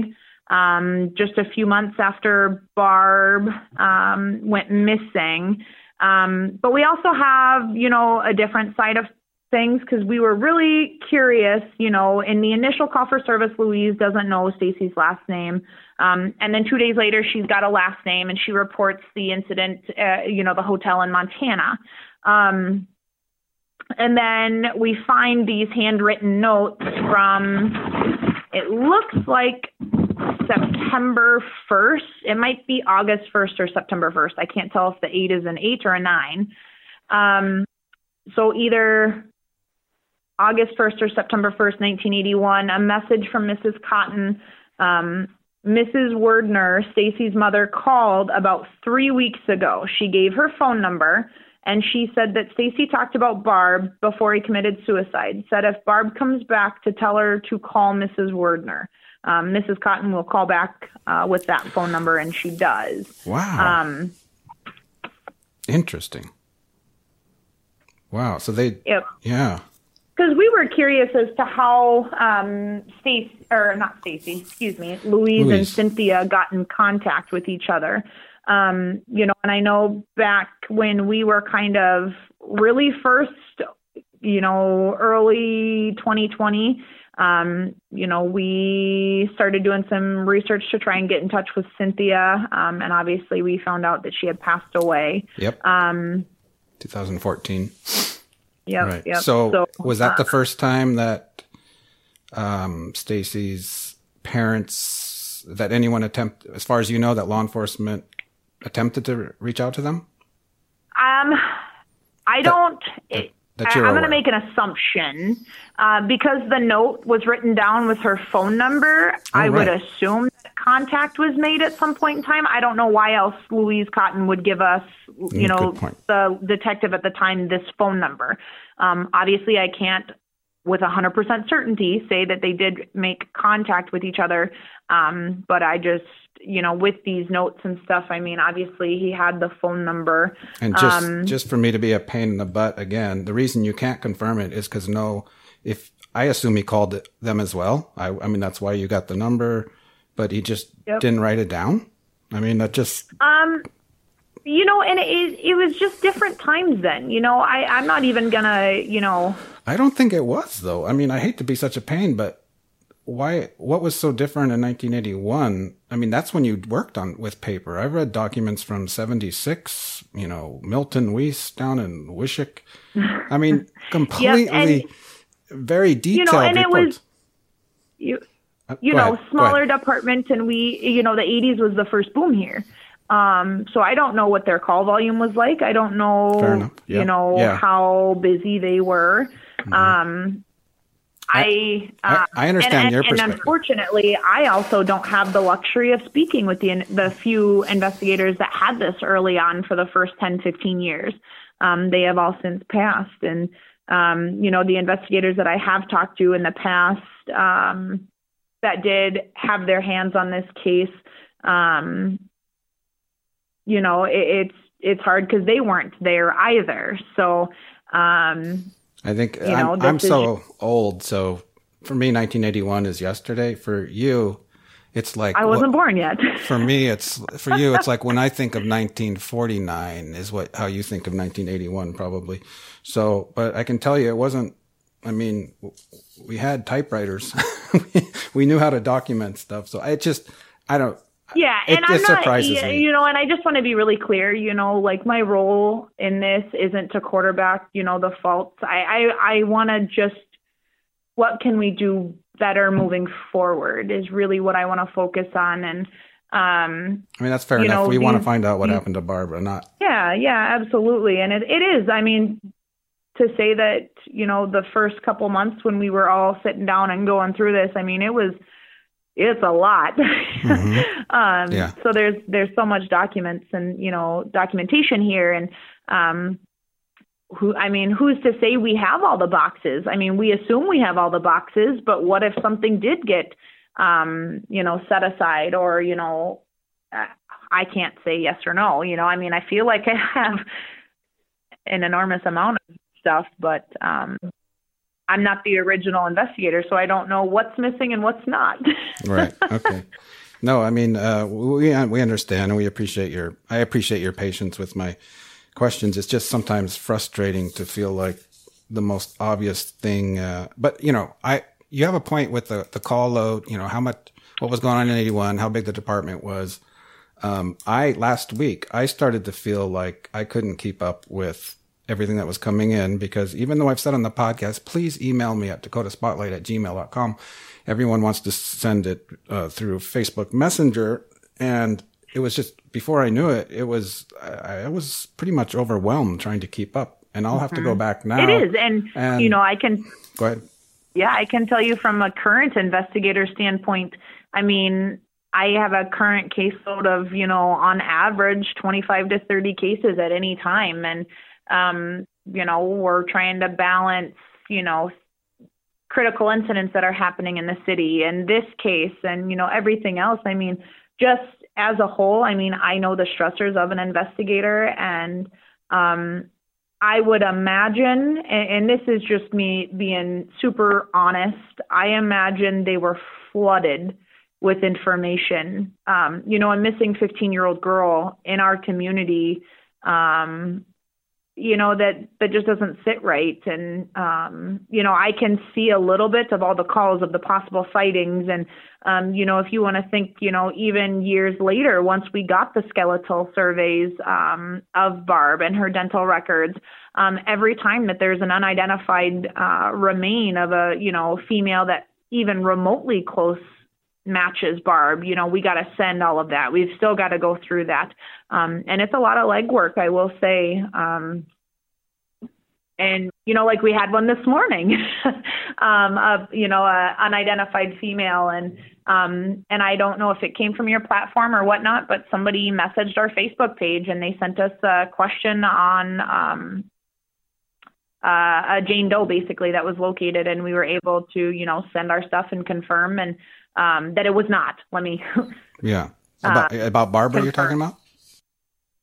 um, just a few months after Barb um, went missing. Um, but we also have, you know, a different side of things because we were really curious. You know, in the initial call for service, Louise doesn't know Stacy's last name. Um, and then two days later, she's got a last name and she reports the incident, uh, you know, the hotel in Montana. Um, and then we find these handwritten notes from, it looks like September 1st. It might be August 1st or September 1st. I can't tell if the 8 is an 8 or a 9. Um, so either August 1st or September 1st, 1981, a message from Mrs. Cotton um, Mrs. Werdner, Stacy's mother, called about three weeks ago. She gave her phone number and she said that Stacy talked about Barb before he committed suicide. Said if Barb comes back to tell her to call Mrs. Werdner. Um, Mrs. Cotton will call back uh, with that phone number, and she does. Wow. Um, Interesting. Wow. So they. Yep. Yeah because we were curious as to how um, Stacy, or not Stacy, excuse me, Louise, Louise, and Cynthia got in contact with each other. Um, you know, and I know back when we were kind of really first, you know, early 2020, um, you know, we started doing some research to try and get in touch with Cynthia, um, and obviously we found out that she had passed away. Yep. Um, 2014. Yep, right. Yep. So, so, was that uh, the first time that um, Stacy's parents, that anyone attempt, as far as you know, that law enforcement attempted to reach out to them? Um, I don't. That, that I, am going to make an assumption uh, because the note was written down with her phone number. Oh, I right. would assume that contact was made at some point in time. I don't know why else Louise Cotton would give us, you mm, know, the detective at the time this phone number. Um, obviously, I can't with 100% certainty say that they did make contact with each other. Um, but I just, you know, with these notes and stuff, I mean, obviously he had the phone number. And just, um, just for me to be a pain in the butt again, the reason you can't confirm it is because no, if I assume he called them as well. I, I mean, that's why you got the number, but he just yep. didn't write it down. I mean, that just. Um, you know, and it it was just different times then. You know, I I'm not even gonna, you know. I don't think it was though. I mean, I hate to be such a pain, but why? What was so different in 1981? I mean, that's when you worked on with paper. I've read documents from '76. You know, Milton Weiss down in Wishek. I mean, completely, [LAUGHS] yep, and, very detailed. You know, and reports. it was you. Uh, you know, ahead, smaller department, and we, you know, the 80s was the first boom here. Um, so I don't know what their call volume was like. I don't know, you know, yeah. how busy they were. Mm-hmm. Um, I, uh, I, I understand and, your and, perspective. And unfortunately, I also don't have the luxury of speaking with the the few investigators that had this early on for the first 10, 15 years. Um, they have all since passed, and um, you know the investigators that I have talked to in the past um, that did have their hands on this case. Um, you know, it, it's it's hard because they weren't there either. So. Um, I think you know, I'm, I'm so old. So for me, 1981 is yesterday. For you, it's like I wasn't born yet. for me, it's for you. It's like when I think of 1949 is what how you think of 1981 probably. So, but I can tell you, it wasn't. I mean, we had typewriters. [LAUGHS] we knew how to document stuff. So I just, I don't. Yeah, It- and I'm not, surprises you, me. you know, and I just want to be really clear, you know, like my role in this isn't to quarterback, you know, the faults. I, I, I want to just, what can we do better moving forward is really what I want to focus on. And, um, I mean, that's fair enough. know, we want to find out what these- happened to Barbara, not yeah, yeah, absolutely. And it, it is, I mean, to say that, you know, the first couple months when we were all sitting down and going through this, I mean, it was, it's a lot. [LAUGHS] um, Yeah. So there's there's so much documents and you know documentation here, and um, who I mean, who's to say we have all the boxes? I mean, we assume we have all the boxes, but what if something did get um, you know set aside, or you know, uh, I can't say yes or no. You know, I mean, I feel like I have an enormous amount of stuff, but um, I'm not the original investigator, so I don't know what's missing and what's not. [LAUGHS] right. Okay. No, I mean, uh, we we understand and we appreciate your. I appreciate your patience with my questions. It's just sometimes frustrating to feel like the most obvious thing. Uh, but you know, I you have a point with the the call load. You know how much what was going on in eighty one, how big the department was. Um, I last week I started to feel like I couldn't keep up with everything that was coming in because even though I've said on the podcast, please email me at dakotaspotlight at gmail.com. Everyone wants to send it uh, through Facebook Messenger. And it was just before I knew it, it was, I, I was pretty much overwhelmed trying to keep up. And I'll have to go Mhm. back now. It is, and, And- you know, I can Go ahead. Yeah, I can tell you from a current investigator standpoint. I mean, I have a current caseload of, you know, on average 25 to 30 cases at any time. And, um, you know, we're trying to balance, you know, critical incidents that are happening in the city and this case and, you know, everything else. I mean, just as a whole, I mean, I know the stressors of an investigator and, um, I would imagine, and, and this is just me being super honest, I imagine they were flooded with information. Um, you know, a missing 15 year old girl in our community, um, you know, that, that just doesn't sit right. And, um, you know, I can see a little bit of all the calls of the possible sightings. And, um, you know, if you want to think, you know, even years later, once we got the skeletal surveys um, of Barb and her dental records, um, every time that there's an unidentified uh, remain of a, you know, female that even remotely close matches Barb, you know, we got to send all of that. We've still got to go through that. Um, and it's a lot of legwork, I will say. Um, and, you know, like we had one this morning, [LAUGHS] um, of, you know, a unidentified female. And, um, and I don't know if it came from your platform or whatnot, but somebody messaged our Facebook page and they sent us a question on, um, uh, a Jane Doe basically that was located and we were able to, you know, send our stuff and confirm and, um, that it was not. Let me. [LAUGHS] Yeah. About, Uh, about Barbara you're talking about?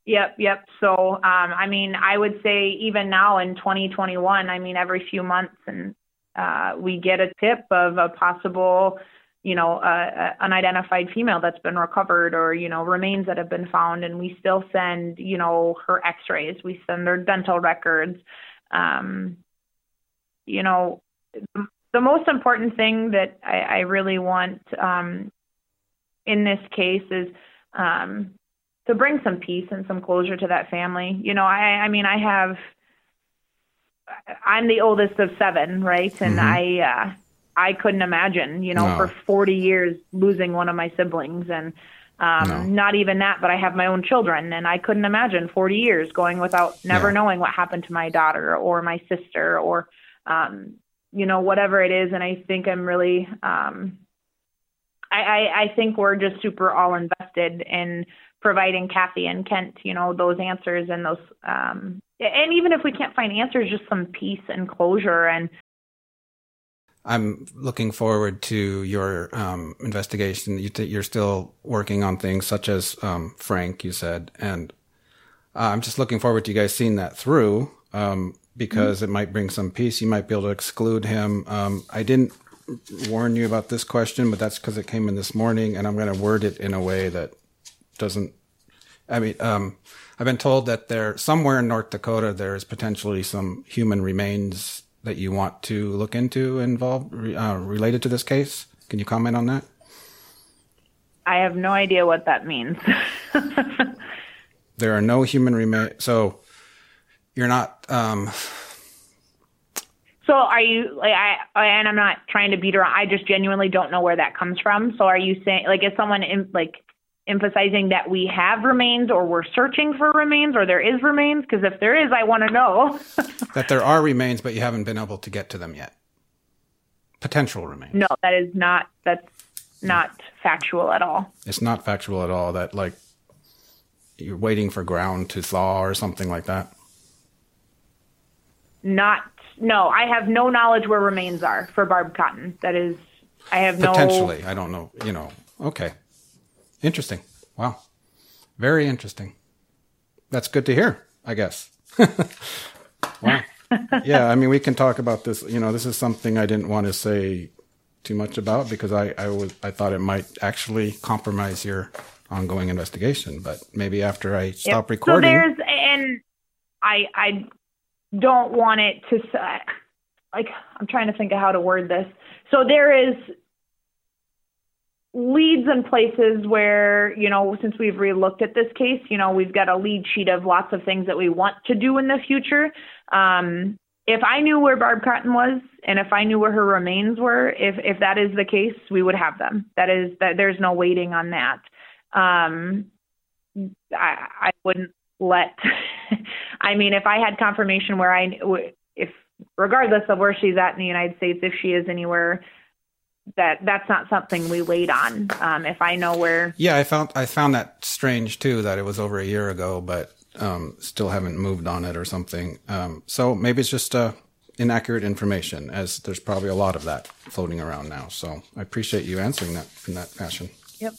Yep, yep. So, um, I mean, I would say even now in 2021, I mean, every few months, and uh, we get a tip of a possible, you know, uh, unidentified female that's been recovered, or you know, remains that have been found, and we still send, you know, her X-rays. We send her dental records. Um, you know, the most important thing that I, I really want um, in this case is um, to bring some peace and some closure to that family. You know, I, I mean, I have, I'm the oldest of seven, right? And I, uh, I couldn't imagine, you know, No. for 40 years losing one of my siblings and, um, No. not even that, but I have my own children and I couldn't imagine 40 years going without never Yeah. knowing what happened to my daughter or my sister or, um, you know, whatever it is. And I think I'm really, um, I, I, I think we're just super all invested in providing Kathy and Kent, you know, those answers and those, um, and even if we can't find answers, just some peace and closure and, I'm looking forward to your um, investigation. You you're still working on things such as um, Frank, you said, and uh, I'm just looking forward to you guys seeing that through um, because it might bring some peace. You might be able to exclude him. Um, I didn't warn you about this question, but that's because it came in this morning, and I'm going to word it in a way that doesn't. I mean, um, I've been told that there somewhere in North Dakota there is potentially some human remains that you want to look into involved uh, related to this case. Can you comment on that? I have no idea what that means. [LAUGHS] there are no human remains. So you're not. Um, so are you like I and I'm not trying to beat around. I just genuinely don't know where that comes from. So are you saying like is someone in, like emphasizing that we have remains or we're searching for remains or there is remains? Because if there is, I want to know. [LAUGHS] that there are remains, but you haven't been able to get to them yet. Potential remains. No, that is not. That's not factual at all. It's not factual at all. That like you're waiting for ground to thaw or something like that. Not no, I have no knowledge where remains are for Barb Cotton. That is, I have no. Potentially, I don't know. You know, okay, interesting. Wow, very interesting. That's good to hear. I guess. [LAUGHS] wow. yeah, I mean, we can talk about this. You know, this is something I didn't want to say too much about because I I was I thought it might actually compromise your ongoing investigation. But maybe after I stop yep. recording. So there's and I I don't want it to like I'm trying to think of how to word this. So there is leads and places where, you know, since we've relooked at this case, you know, we've got a lead sheet of lots of things that we want to do in the future. Um, if I knew where Barb Cotton was and if I knew where her remains were, if if that is the case, we would have them. That is that there's no waiting on that. Um, I, I wouldn't let [LAUGHS] I mean, if I had confirmation where I, if regardless of where she's at in the United States, if she is anywhere, that that's not something we wait on. Um, if I know where. Yeah, I found I found that strange too that it was over a year ago, but um, still haven't moved on it or something. Um, so maybe it's just uh, inaccurate information, as there's probably a lot of that floating around now. So I appreciate you answering that in that fashion. Yep.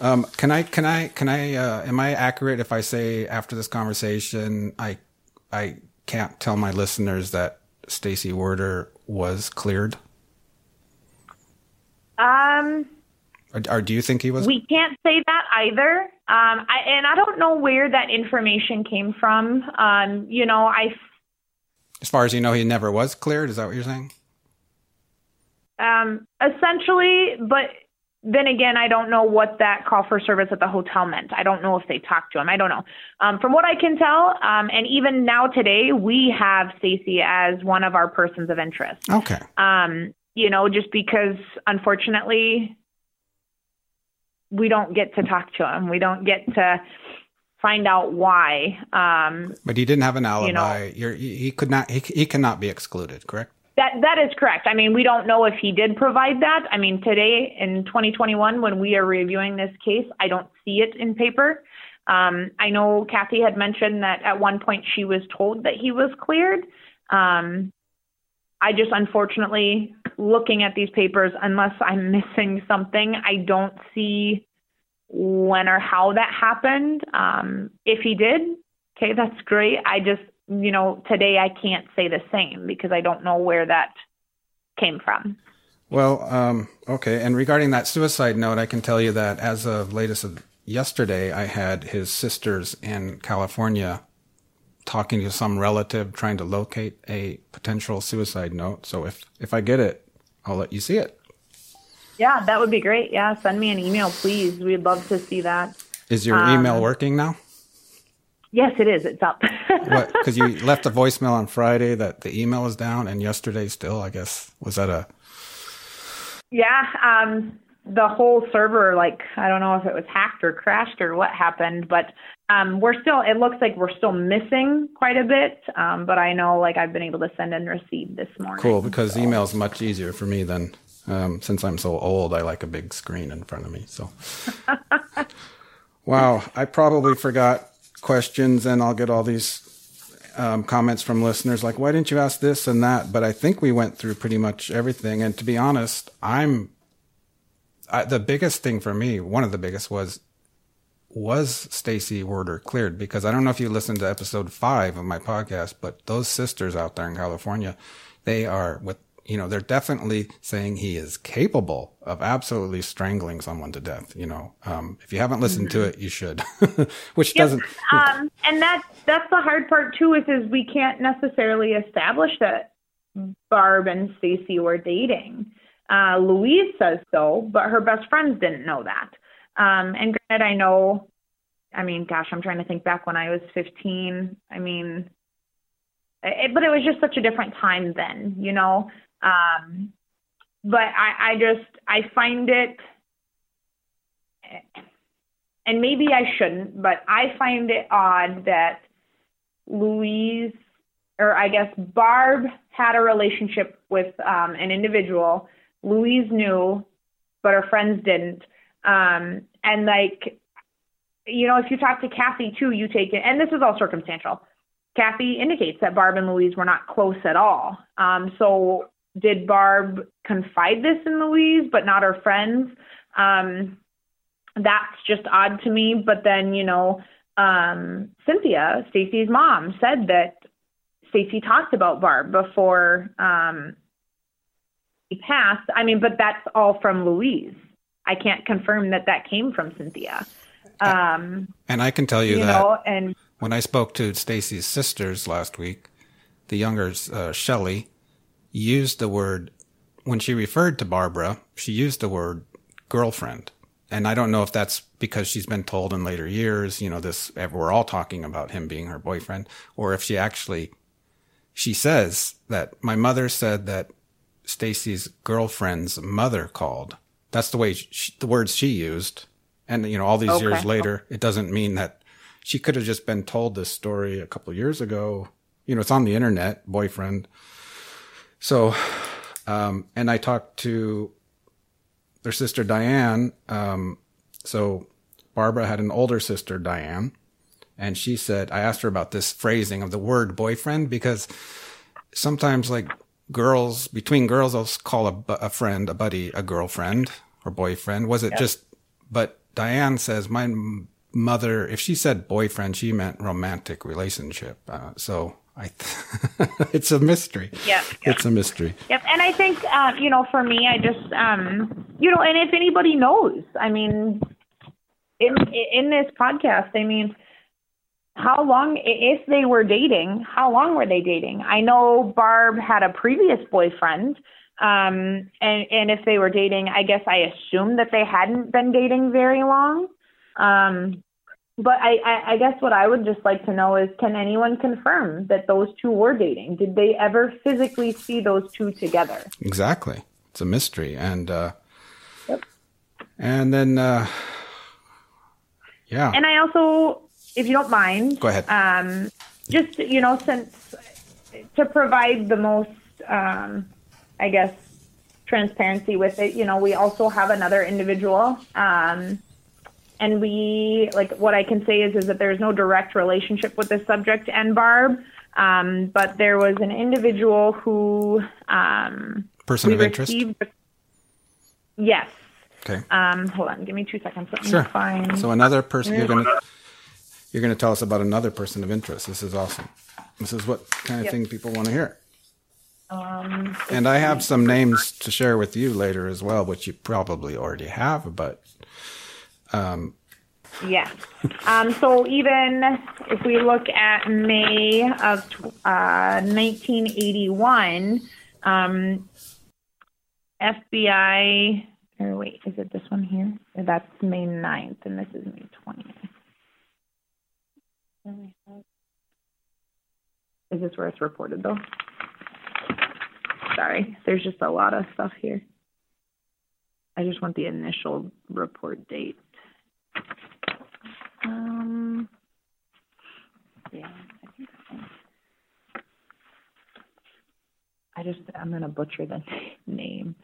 Um, can I can I can I uh, am I accurate if I say after this conversation I I can't tell my listeners that Stacy Werder was cleared? Um. Or, or, do you think he was? We can't say that either. Um, I, and I don't know where that information came from. Um, you know, I. As far as you know, he never was cleared. Is that what you're saying? Um, essentially, but then again, I don't know what that call for service at the hotel meant. I don't know if they talked to him. I don't know. Um, from what I can tell, um, and even now today, we have Stacy as one of our persons of interest. Okay. Um, you know, just because unfortunately we don't get to talk to him. We don't get to find out why. Um, but he didn't have an alibi. You know, he could not. He, he cannot be excluded. Correct. That that is correct. I mean, we don't know if he did provide that. I mean, today in 2021, when we are reviewing this case, I don't see it in paper. Um, I know Kathy had mentioned that at one point she was told that he was cleared. Um, I just unfortunately, looking at these papers, unless I'm [LAUGHS] missing something, I don't see when or how that happened. Um, if he did, okay, that's great. I just you know, today I can't say the same because I don't know where that came from. Well, um, okay. And regarding that suicide note, I can tell you that as of latest of yesterday, I had his sisters in California talking to some relative trying to locate a potential suicide note. So if, if I get it, I'll let you see it. Yeah, that would be great. Yeah, send me an email, please. We'd love to see that. Is your um, email working now? Yes, it is. It's up. [LAUGHS] Because you left a voicemail on Friday that the email is down, and yesterday still. I guess was that a? Yeah, um, the whole server, like I don't know if it was hacked or crashed or what happened, but um, we're still. It looks like we're still missing quite a bit, um, but I know like I've been able to send and receive this morning. Cool, because so. email is much easier for me than um, since I'm so old. I like a big screen in front of me. So. [LAUGHS] wow, I probably forgot questions and I'll get all these um, comments from listeners like, why didn't you ask this and that? But I think we went through pretty much everything. And to be honest, I'm I, the biggest thing for me, one of the biggest was, was Stacy Werder cleared? Because I don't know if you listened to episode five of my podcast, but those sisters out there in California, they are with, you know, they're definitely saying he is capable of absolutely strangling someone to death. You know, um, if you haven't listened Mm-hmm. to it, you should. [LAUGHS] Which Yep. doesn't. Um, and that's that's the hard part too. Is is we can't necessarily establish that Barb and Stacy were dating. Uh, Louise says so, but her best friends didn't know that. Um, and granted, I know. I mean, gosh, I'm trying to think back when I was 15. I mean, it, but it was just such a different time then, you know. Um, but I, I just I find it and maybe I shouldn't, but I find it odd that Louise, or I guess Barb, had a relationship with um, an individual. Louise knew, but her friends didn't. Um, and like, you know, if you talk to Kathy too, you take it, and this is all circumstantial. Kathy indicates that Barb and Louise were not close at all. Um, so did Barb confide this in Louise, but not her friends? Um, that's just odd to me. But then, you know, um, Cynthia, Stacy's mom, said that Stacy talked about Barb before um, he passed. I mean, but that's all from Louise. I can't confirm that that came from Cynthia. Um, And I can tell you, you that know, and when I spoke to Stacy's sisters last week, the younger uh, Shelley used the word when she referred to Barbara. She used the word girlfriend, and I don't know if that's because she's been told in later years, you know, this we're all talking about him being her boyfriend, or if she actually she says that my mother said that Stacy's girlfriend's mother called. That's the way she, the words she used. And you know, all these years later, it doesn't mean that she could have just been told this story a couple of years ago. You know, it's on the internet, boyfriend. So, um, and I talked to their sister Diane. Um, so Barbara had an older sister, Diane, and she said, I asked her about this phrasing of the word boyfriend because sometimes like girls between girls, they'll call a, a friend, a buddy, a girlfriend or boyfriend. Was it Yep. just, but Diane says my mother, if she said boyfriend, she meant romantic relationship. Uh, so I, [LAUGHS] it's a mystery. Yeah. It's a mystery. Yep, and I think uh, you know, for me, I just um, you know, and if anybody knows, I mean, in in this podcast, I mean, how long if they were dating? How long were they dating? I know Barb had a previous boyfriend, um, and and if they were dating, I guess I assume that they hadn't been dating very long. Um, but I, I, I guess what I would just like to know is can anyone confirm that those two were dating? Did they ever physically see those two together? Exactly. It's a mystery. And, uh, and then, uh, yeah. And I also, if you don't mind, Go ahead. Um, just you know, since to provide the most, um, I guess, transparency with it, you know, we also have another individual. Um, and we like what I can say is is that there's no direct relationship with this subject and Barb, um, but there was an individual who um, Person of interest? received- Yes. Okay. Um, hold on, give me two seconds. Let me Sure. find. So another person, you're going to, you're going to tell us about another person of interest. This is awesome. This is what kind of Yep. thing people want to hear. Um, And I have some names to share with you later as well, which you probably already have, but, um, Yes. Um, so even if we look at May of uh, 1981, um, FBI, or wait, is it this one here? That's May 9th, and this is May 20th. Is this where it's reported, though? Sorry, there's just a lot of stuff here. I just want the initial report date. Um, yeah, I think so. I just, I'm going to butcher the [LAUGHS] name.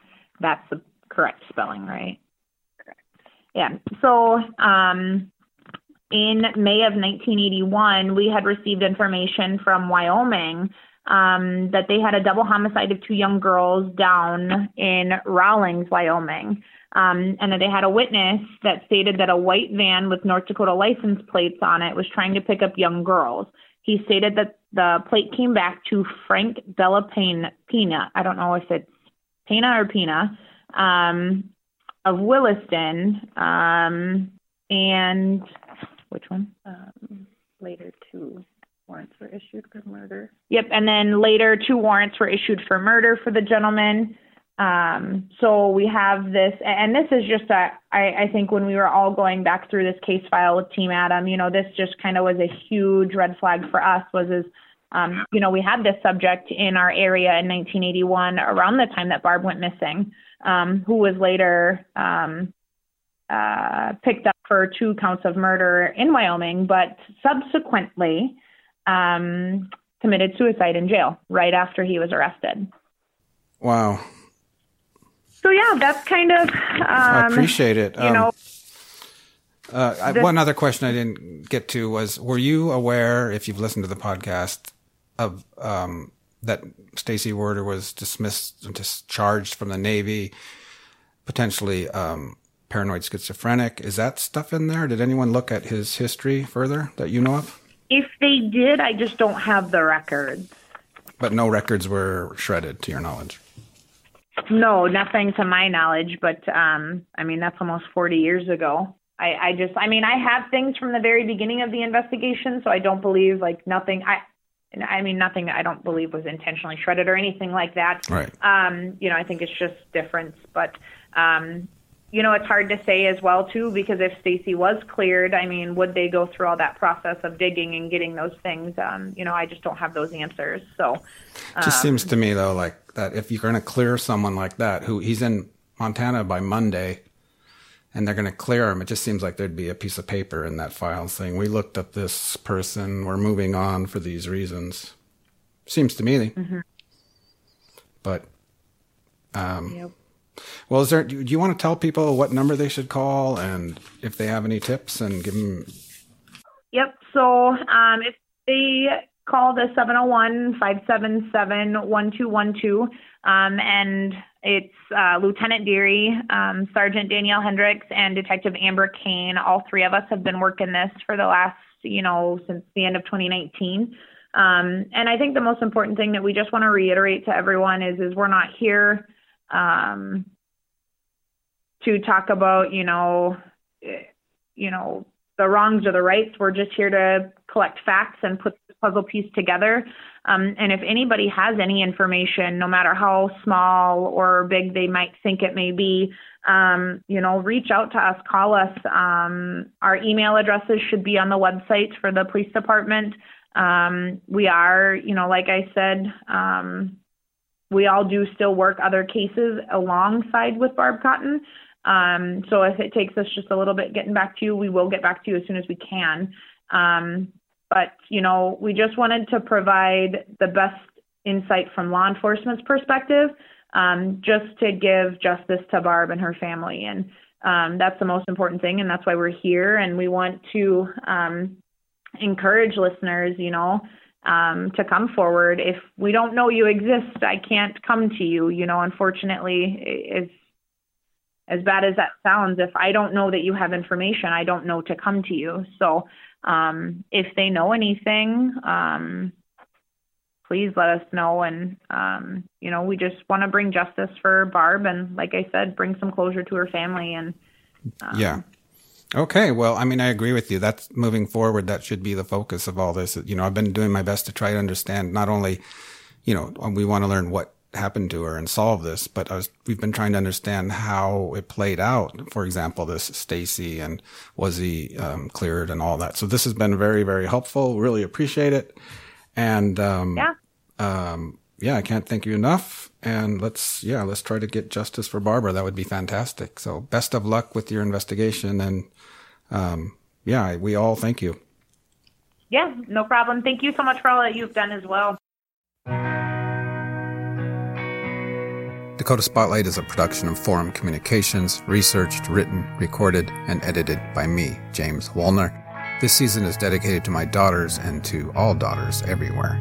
That's the correct spelling, right? Correct. Yeah. So, um, in May of 1981, we had received information from Wyoming um, that they had a double homicide of two young girls down in Rawlins, Wyoming. Um, and that they had a witness that stated that a white van with North Dakota license plates on it was trying to pick up young girls. He stated that the plate came back to Frank Della Pena. I don't know if it's Pena or Pena, um, of Williston, um, and which one? Um, later two warrants were issued for murder. Yep, and then later two warrants were issued for murder for the gentleman. Um, so we have this, and this is just a, I, I think when we were all going back through this case file with Team Adam, you know, this just kind of was a huge red flag for us was is, um, you know, we had this subject in our area in 1981 around the time that Barb went missing, um, who was later, um, uh, picked up for two counts of murder in Wyoming, but subsequently, um, committed suicide in jail right after he was arrested. Wow. So yeah, that's kind of. Um, I appreciate it. You Um, know, Uh, I, one other question I didn't get to was: Were you aware, if you've listened to the podcast, of um, that Stacy Werder was dismissed, and discharged from the Navy, potentially um, paranoid schizophrenic? Is that stuff in there? Did anyone look at his history further that you know of? If they did, I just don't have the records. But no records were shredded, to your knowledge. No, nothing to my knowledge. But um, I mean, that's almost 40 years ago. I, I just, I mean, I have things from the very beginning of the investigation, so I don't believe like nothing. I, I mean, nothing. I don't believe was intentionally shredded or anything like that. Right. Um, you know, I think it's just difference. But um, you know, it's hard to say as well too because if Stacy was cleared, I mean, would they go through all that process of digging and getting those things? Um, you know, I just don't have those answers. So, It just um, seems to me though, like that if you're going to clear someone like that, who he's in Montana by Monday, and they're going to clear him, it just seems like there'd be a piece of paper in that file saying, "We looked up this person. We're moving on for these reasons." Seems to me, mhm. but um, Yep. Well, is there? Do you want to tell people what number they should call and if they have any tips and give them? Yep. So um, if they call the 701-577-1212, um, and it's uh, Lieutenant Deary, um, Sergeant Danielle Hendricks, and Detective Amber Kane. All three of us have been working this for the last, you know, since the end of 2019. Um, and I think the most important thing that we just want to reiterate to everyone is, is we're not here um, to talk about, you know, you know, the wrongs or the rights. We're just here to collect facts and put the puzzle piece together. Um, and if anybody has any information, no matter how small or big they might think it may be, um, you know, reach out to us, call us. Um, our email addresses should be on the website for the police department. Um, we are, you know, like I said, um, we all do still work other cases alongside with Barb Cotton. Um, so if it takes us just a little bit getting back to you, we will get back to you as soon as we can. Um, but, you know, we just wanted to provide the best insight from law enforcement's perspective, um, just to give justice to Barb and her family. And um, that's the most important thing, and that's why we're here. And we want to um, encourage listeners, you know, um, to come forward. If we don't know you exist, I can't come to you. You know, unfortunately, as as bad as that sounds, if I don't know that you have information, I don't know to come to you. So, um, if they know anything, um, please let us know. And um, you know, we just want to bring justice for Barb, and like I said, bring some closure to her family. And um, yeah. Okay. Well, I mean, I agree with you. That's moving forward. That should be the focus of all this. You know, I've been doing my best to try to understand not only, you know, we want to learn what happened to her and solve this, but I was, we've been trying to understand how it played out. For example, this Stacy and was he um, cleared and all that. So this has been very, very helpful. Really appreciate it. And, um, yeah. um, yeah, I can't thank you enough. And let's, yeah, let's try to get justice for Barbara. That would be fantastic. So best of luck with your investigation. And, um, yeah, we all thank you. yeah, no problem. Thank you so much for all that you've done as well. Dakota Spotlight is a production of Forum Communications, researched, written, recorded, and edited by me, James Wolner. This season is dedicated to my daughters and to all daughters everywhere.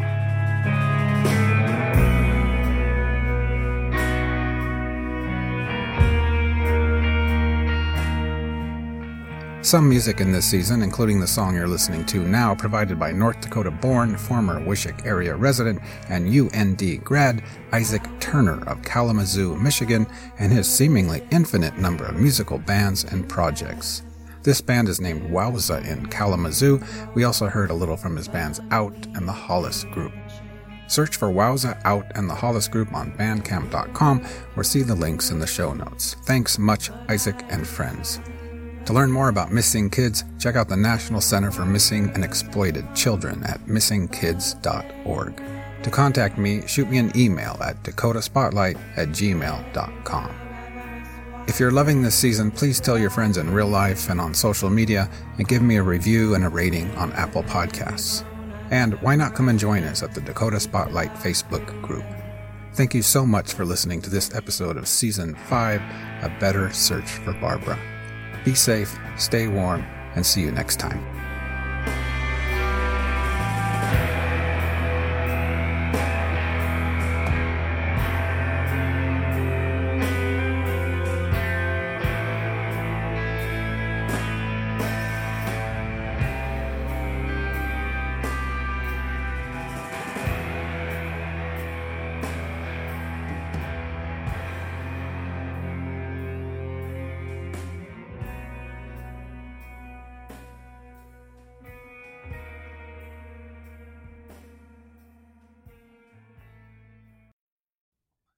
Some music in this season, including the song you're listening to now, provided by North Dakota born, former Wishek area resident, and UND grad Isaac Turner of Kalamazoo, Michigan, and his seemingly infinite number of musical bands and projects. This band is named Wowza in Kalamazoo. We also heard a little from his bands Out and the Hollis Group. Search for Wowza Out and the Hollis Group on Bandcamp.com or see the links in the show notes. Thanks much, Isaac and friends. To learn more about missing kids, check out the National Center for Missing and Exploited Children at missingkids.org. To contact me, shoot me an email at dakotaspotlight at gmail.com. If you're loving this season, please tell your friends in real life and on social media and give me a review and a rating on Apple Podcasts. And why not come and join us at the Dakota Spotlight Facebook group? Thank you so much for listening to this episode of Season 5 A Better Search for Barbara. Be safe, stay warm, and see you next time.